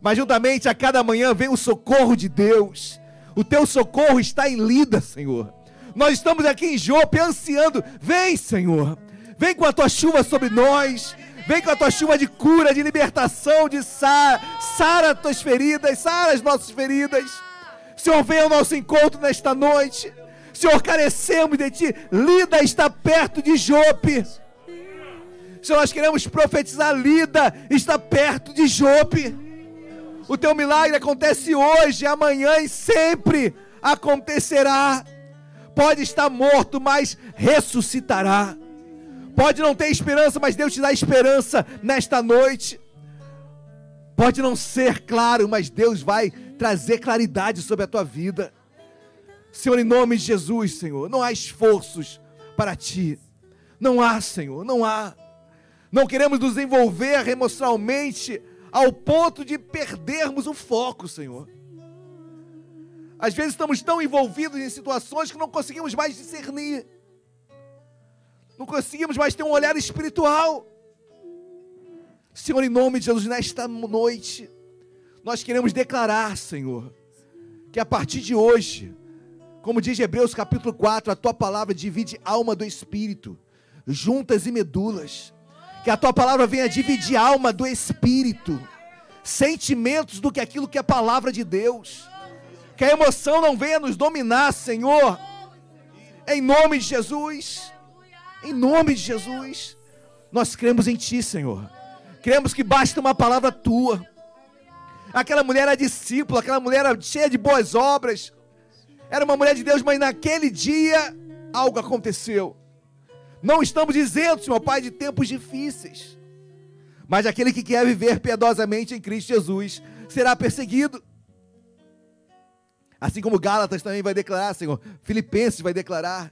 Mas juntamente a cada manhã vem o socorro de Deus. O teu socorro está em Lida, Senhor. Nós estamos aqui em Jope ansiando. Vem, Senhor. Vem com a tua chuva sobre nós. Vem com a tua chuva de cura, de libertação, de sara. Sara as tuas feridas, sara as nossas feridas. Senhor, venha ao nosso encontro nesta noite. Senhor, carecemos de Ti. Lida está perto de Jope. Senhor, nós queremos profetizar. Lida está perto de Jope. O Teu milagre acontece hoje, amanhã e sempre acontecerá. Pode estar morto, mas ressuscitará. Pode não ter esperança, mas Deus te dá esperança nesta noite. Pode não ser claro, mas Deus vai trazer claridade sobre a tua vida. Senhor, em nome de Jesus, Senhor, não há esforços para ti. Não há, Senhor, não há. Não queremos nos envolver emocionalmente ao ponto de perdermos o foco, Senhor. Às vezes estamos tão envolvidos em situações que não conseguimos mais discernir. Não conseguimos mais ter um olhar espiritual. Senhor, em nome de Jesus, nesta noite, nós queremos declarar, Senhor, que a partir de hoje, como diz Hebreus capítulo 4, a tua palavra divide alma do espírito, juntas e medulas. Que a tua palavra venha dividir alma do espírito, sentimentos do que aquilo que é palavra de Deus. Que a emoção não venha nos dominar, Senhor. Em nome de Jesus. Em nome de Jesus. Nós cremos em ti, Senhor. Cremos que basta uma palavra tua. Aquela mulher era discípula, aquela mulher era cheia de boas obras. Era uma mulher de Deus, mas naquele dia algo aconteceu. Não estamos dizendo, Senhor Pai, de tempos difíceis. Mas aquele que quer viver piedosamente em Cristo Jesus será perseguido. Assim como Gálatas também vai declarar, Senhor, Filipenses vai declarar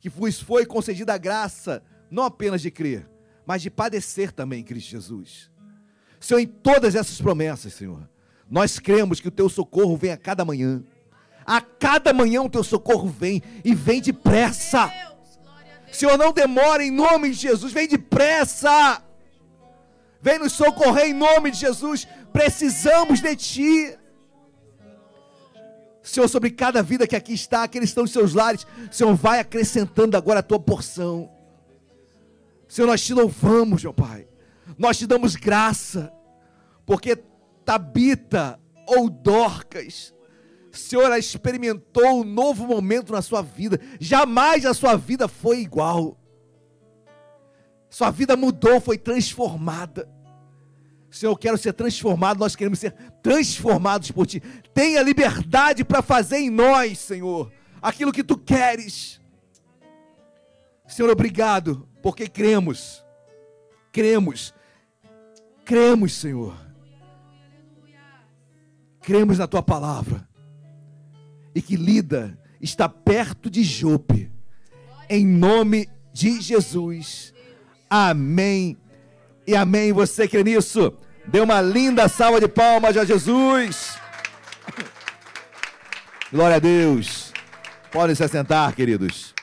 que vos foi concedida a graça, não apenas de crer, mas de padecer também em Cristo Jesus. Senhor, em todas essas promessas, Senhor, nós cremos que o teu socorro vem a cada manhã. A cada manhã o teu socorro vem e vem depressa. Senhor, não demore em nome de Jesus, vem depressa. Vem nos socorrer em nome de Jesus. Precisamos de ti. Senhor, sobre cada vida que aqui está, que estão em seus lares, Senhor, vai acrescentando agora a tua porção. Senhor, nós te louvamos, meu Pai. Nós te damos graça, porque Tabita ou Dorcas, Senhor, ela experimentou um novo momento na sua vida. Jamais a sua vida foi igual. Sua vida mudou, foi transformada. Senhor, eu quero ser transformado, nós queremos ser transformados por Ti. Tenha liberdade para fazer em nós, Senhor, aquilo que Tu queres. Senhor, obrigado, porque cremos, cremos, cremos, Senhor. cremos na tua palavra e que Lida está perto de Jope. Em nome de Jesus. Amém. E amém. Você crê nisso? Dê uma linda salva de palmas a Jesus. Glória a Deus. Podem se assentar, queridos.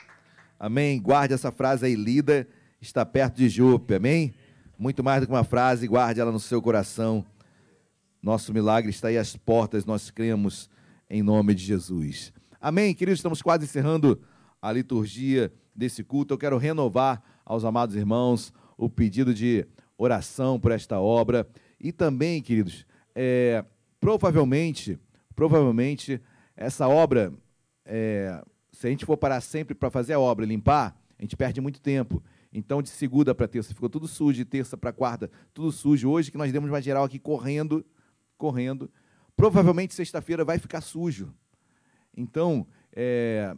Amém. Guarde essa frase aí, Lida está perto de Jope. Amém. Muito mais do que uma frase, guarde ela no seu coração. Nosso milagre está aí às portas, nós cremos em nome de Jesus. Amém, queridos, estamos quase encerrando a liturgia desse culto. Eu quero renovar aos amados irmãos o pedido de oração por esta obra. E também, queridos, é, provavelmente, provavelmente, essa obra, é, se a gente for parar sempre para fazer a obra, limpar, a gente perde muito tempo. Então, de segunda para terça ficou tudo sujo, de terça para quarta, tudo sujo. Hoje que nós demos uma geral aqui correndo, correndo. Provavelmente sexta-feira vai ficar sujo. Então, é,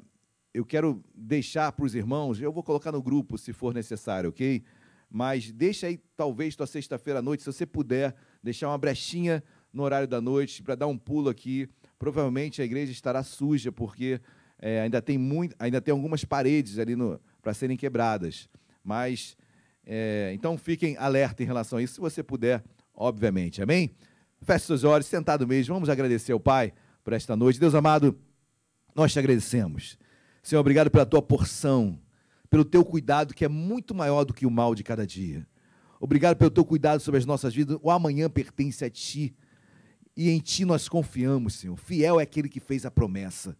eu quero deixar para os irmãos, eu vou colocar no grupo se for necessário, ok? Mas deixa aí, talvez, tua sexta-feira à noite, se você puder, deixar uma brechinha no horário da noite para dar um pulo aqui. Provavelmente a igreja estará suja, porque é, ainda tem muito, ainda tem algumas paredes ali para serem quebradas. Mas, é, então fiquem alerta em relação a isso, se você puder, obviamente. Amém? Feche seus olhos, sentado mesmo. Vamos agradecer ao Pai por esta noite. Deus amado, nós te agradecemos. Senhor, obrigado pela tua porção, pelo teu cuidado que é muito maior do que o mal de cada dia. Obrigado pelo teu cuidado sobre as nossas vidas. O amanhã pertence a ti. E em ti nós confiamos, Senhor. Fiel é aquele que fez a promessa.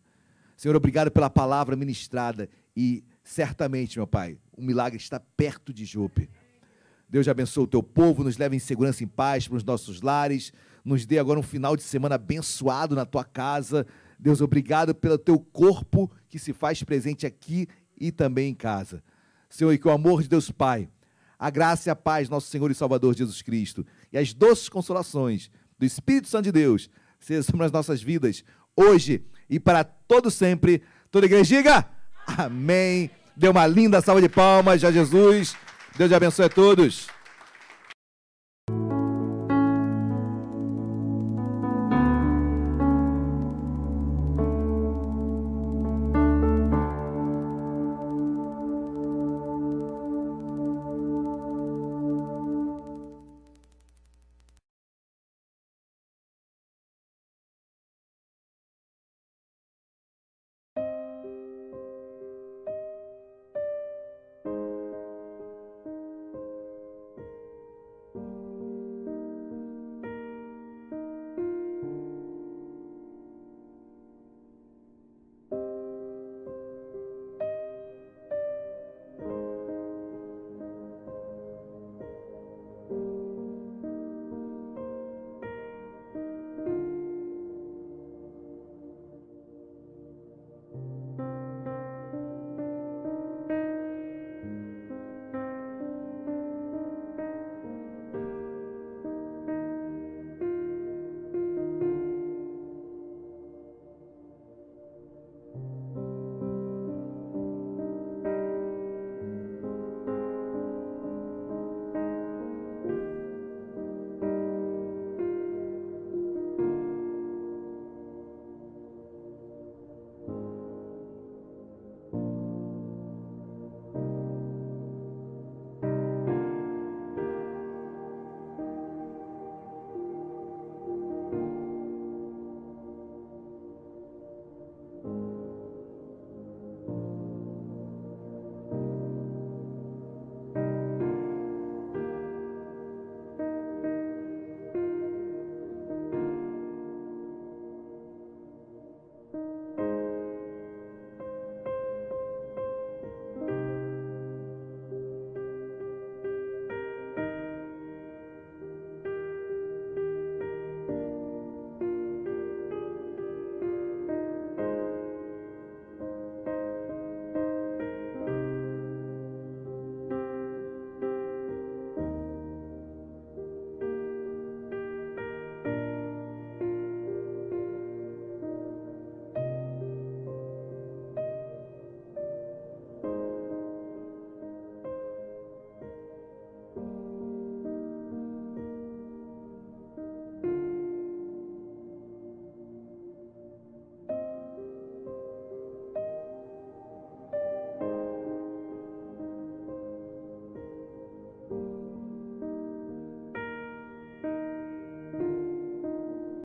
Senhor, obrigado pela palavra ministrada e certamente, meu Pai, o milagre está perto de Jope. Deus abençoe o teu povo, nos leve em segurança e em paz para os nossos lares, nos dê agora um final de semana abençoado na tua casa. Deus, obrigado pelo teu corpo que se faz presente aqui e também em casa. Senhor, e que o amor de Deus Pai, a graça e a paz, nosso Senhor e Salvador Jesus Cristo, e as doces consolações do Espírito Santo de Deus, sejam sobre as nossas vidas, hoje e para todo sempre. Toda a igreja diga amém. Dê uma linda salva de palmas a Jesus. Deus abençoe a todos.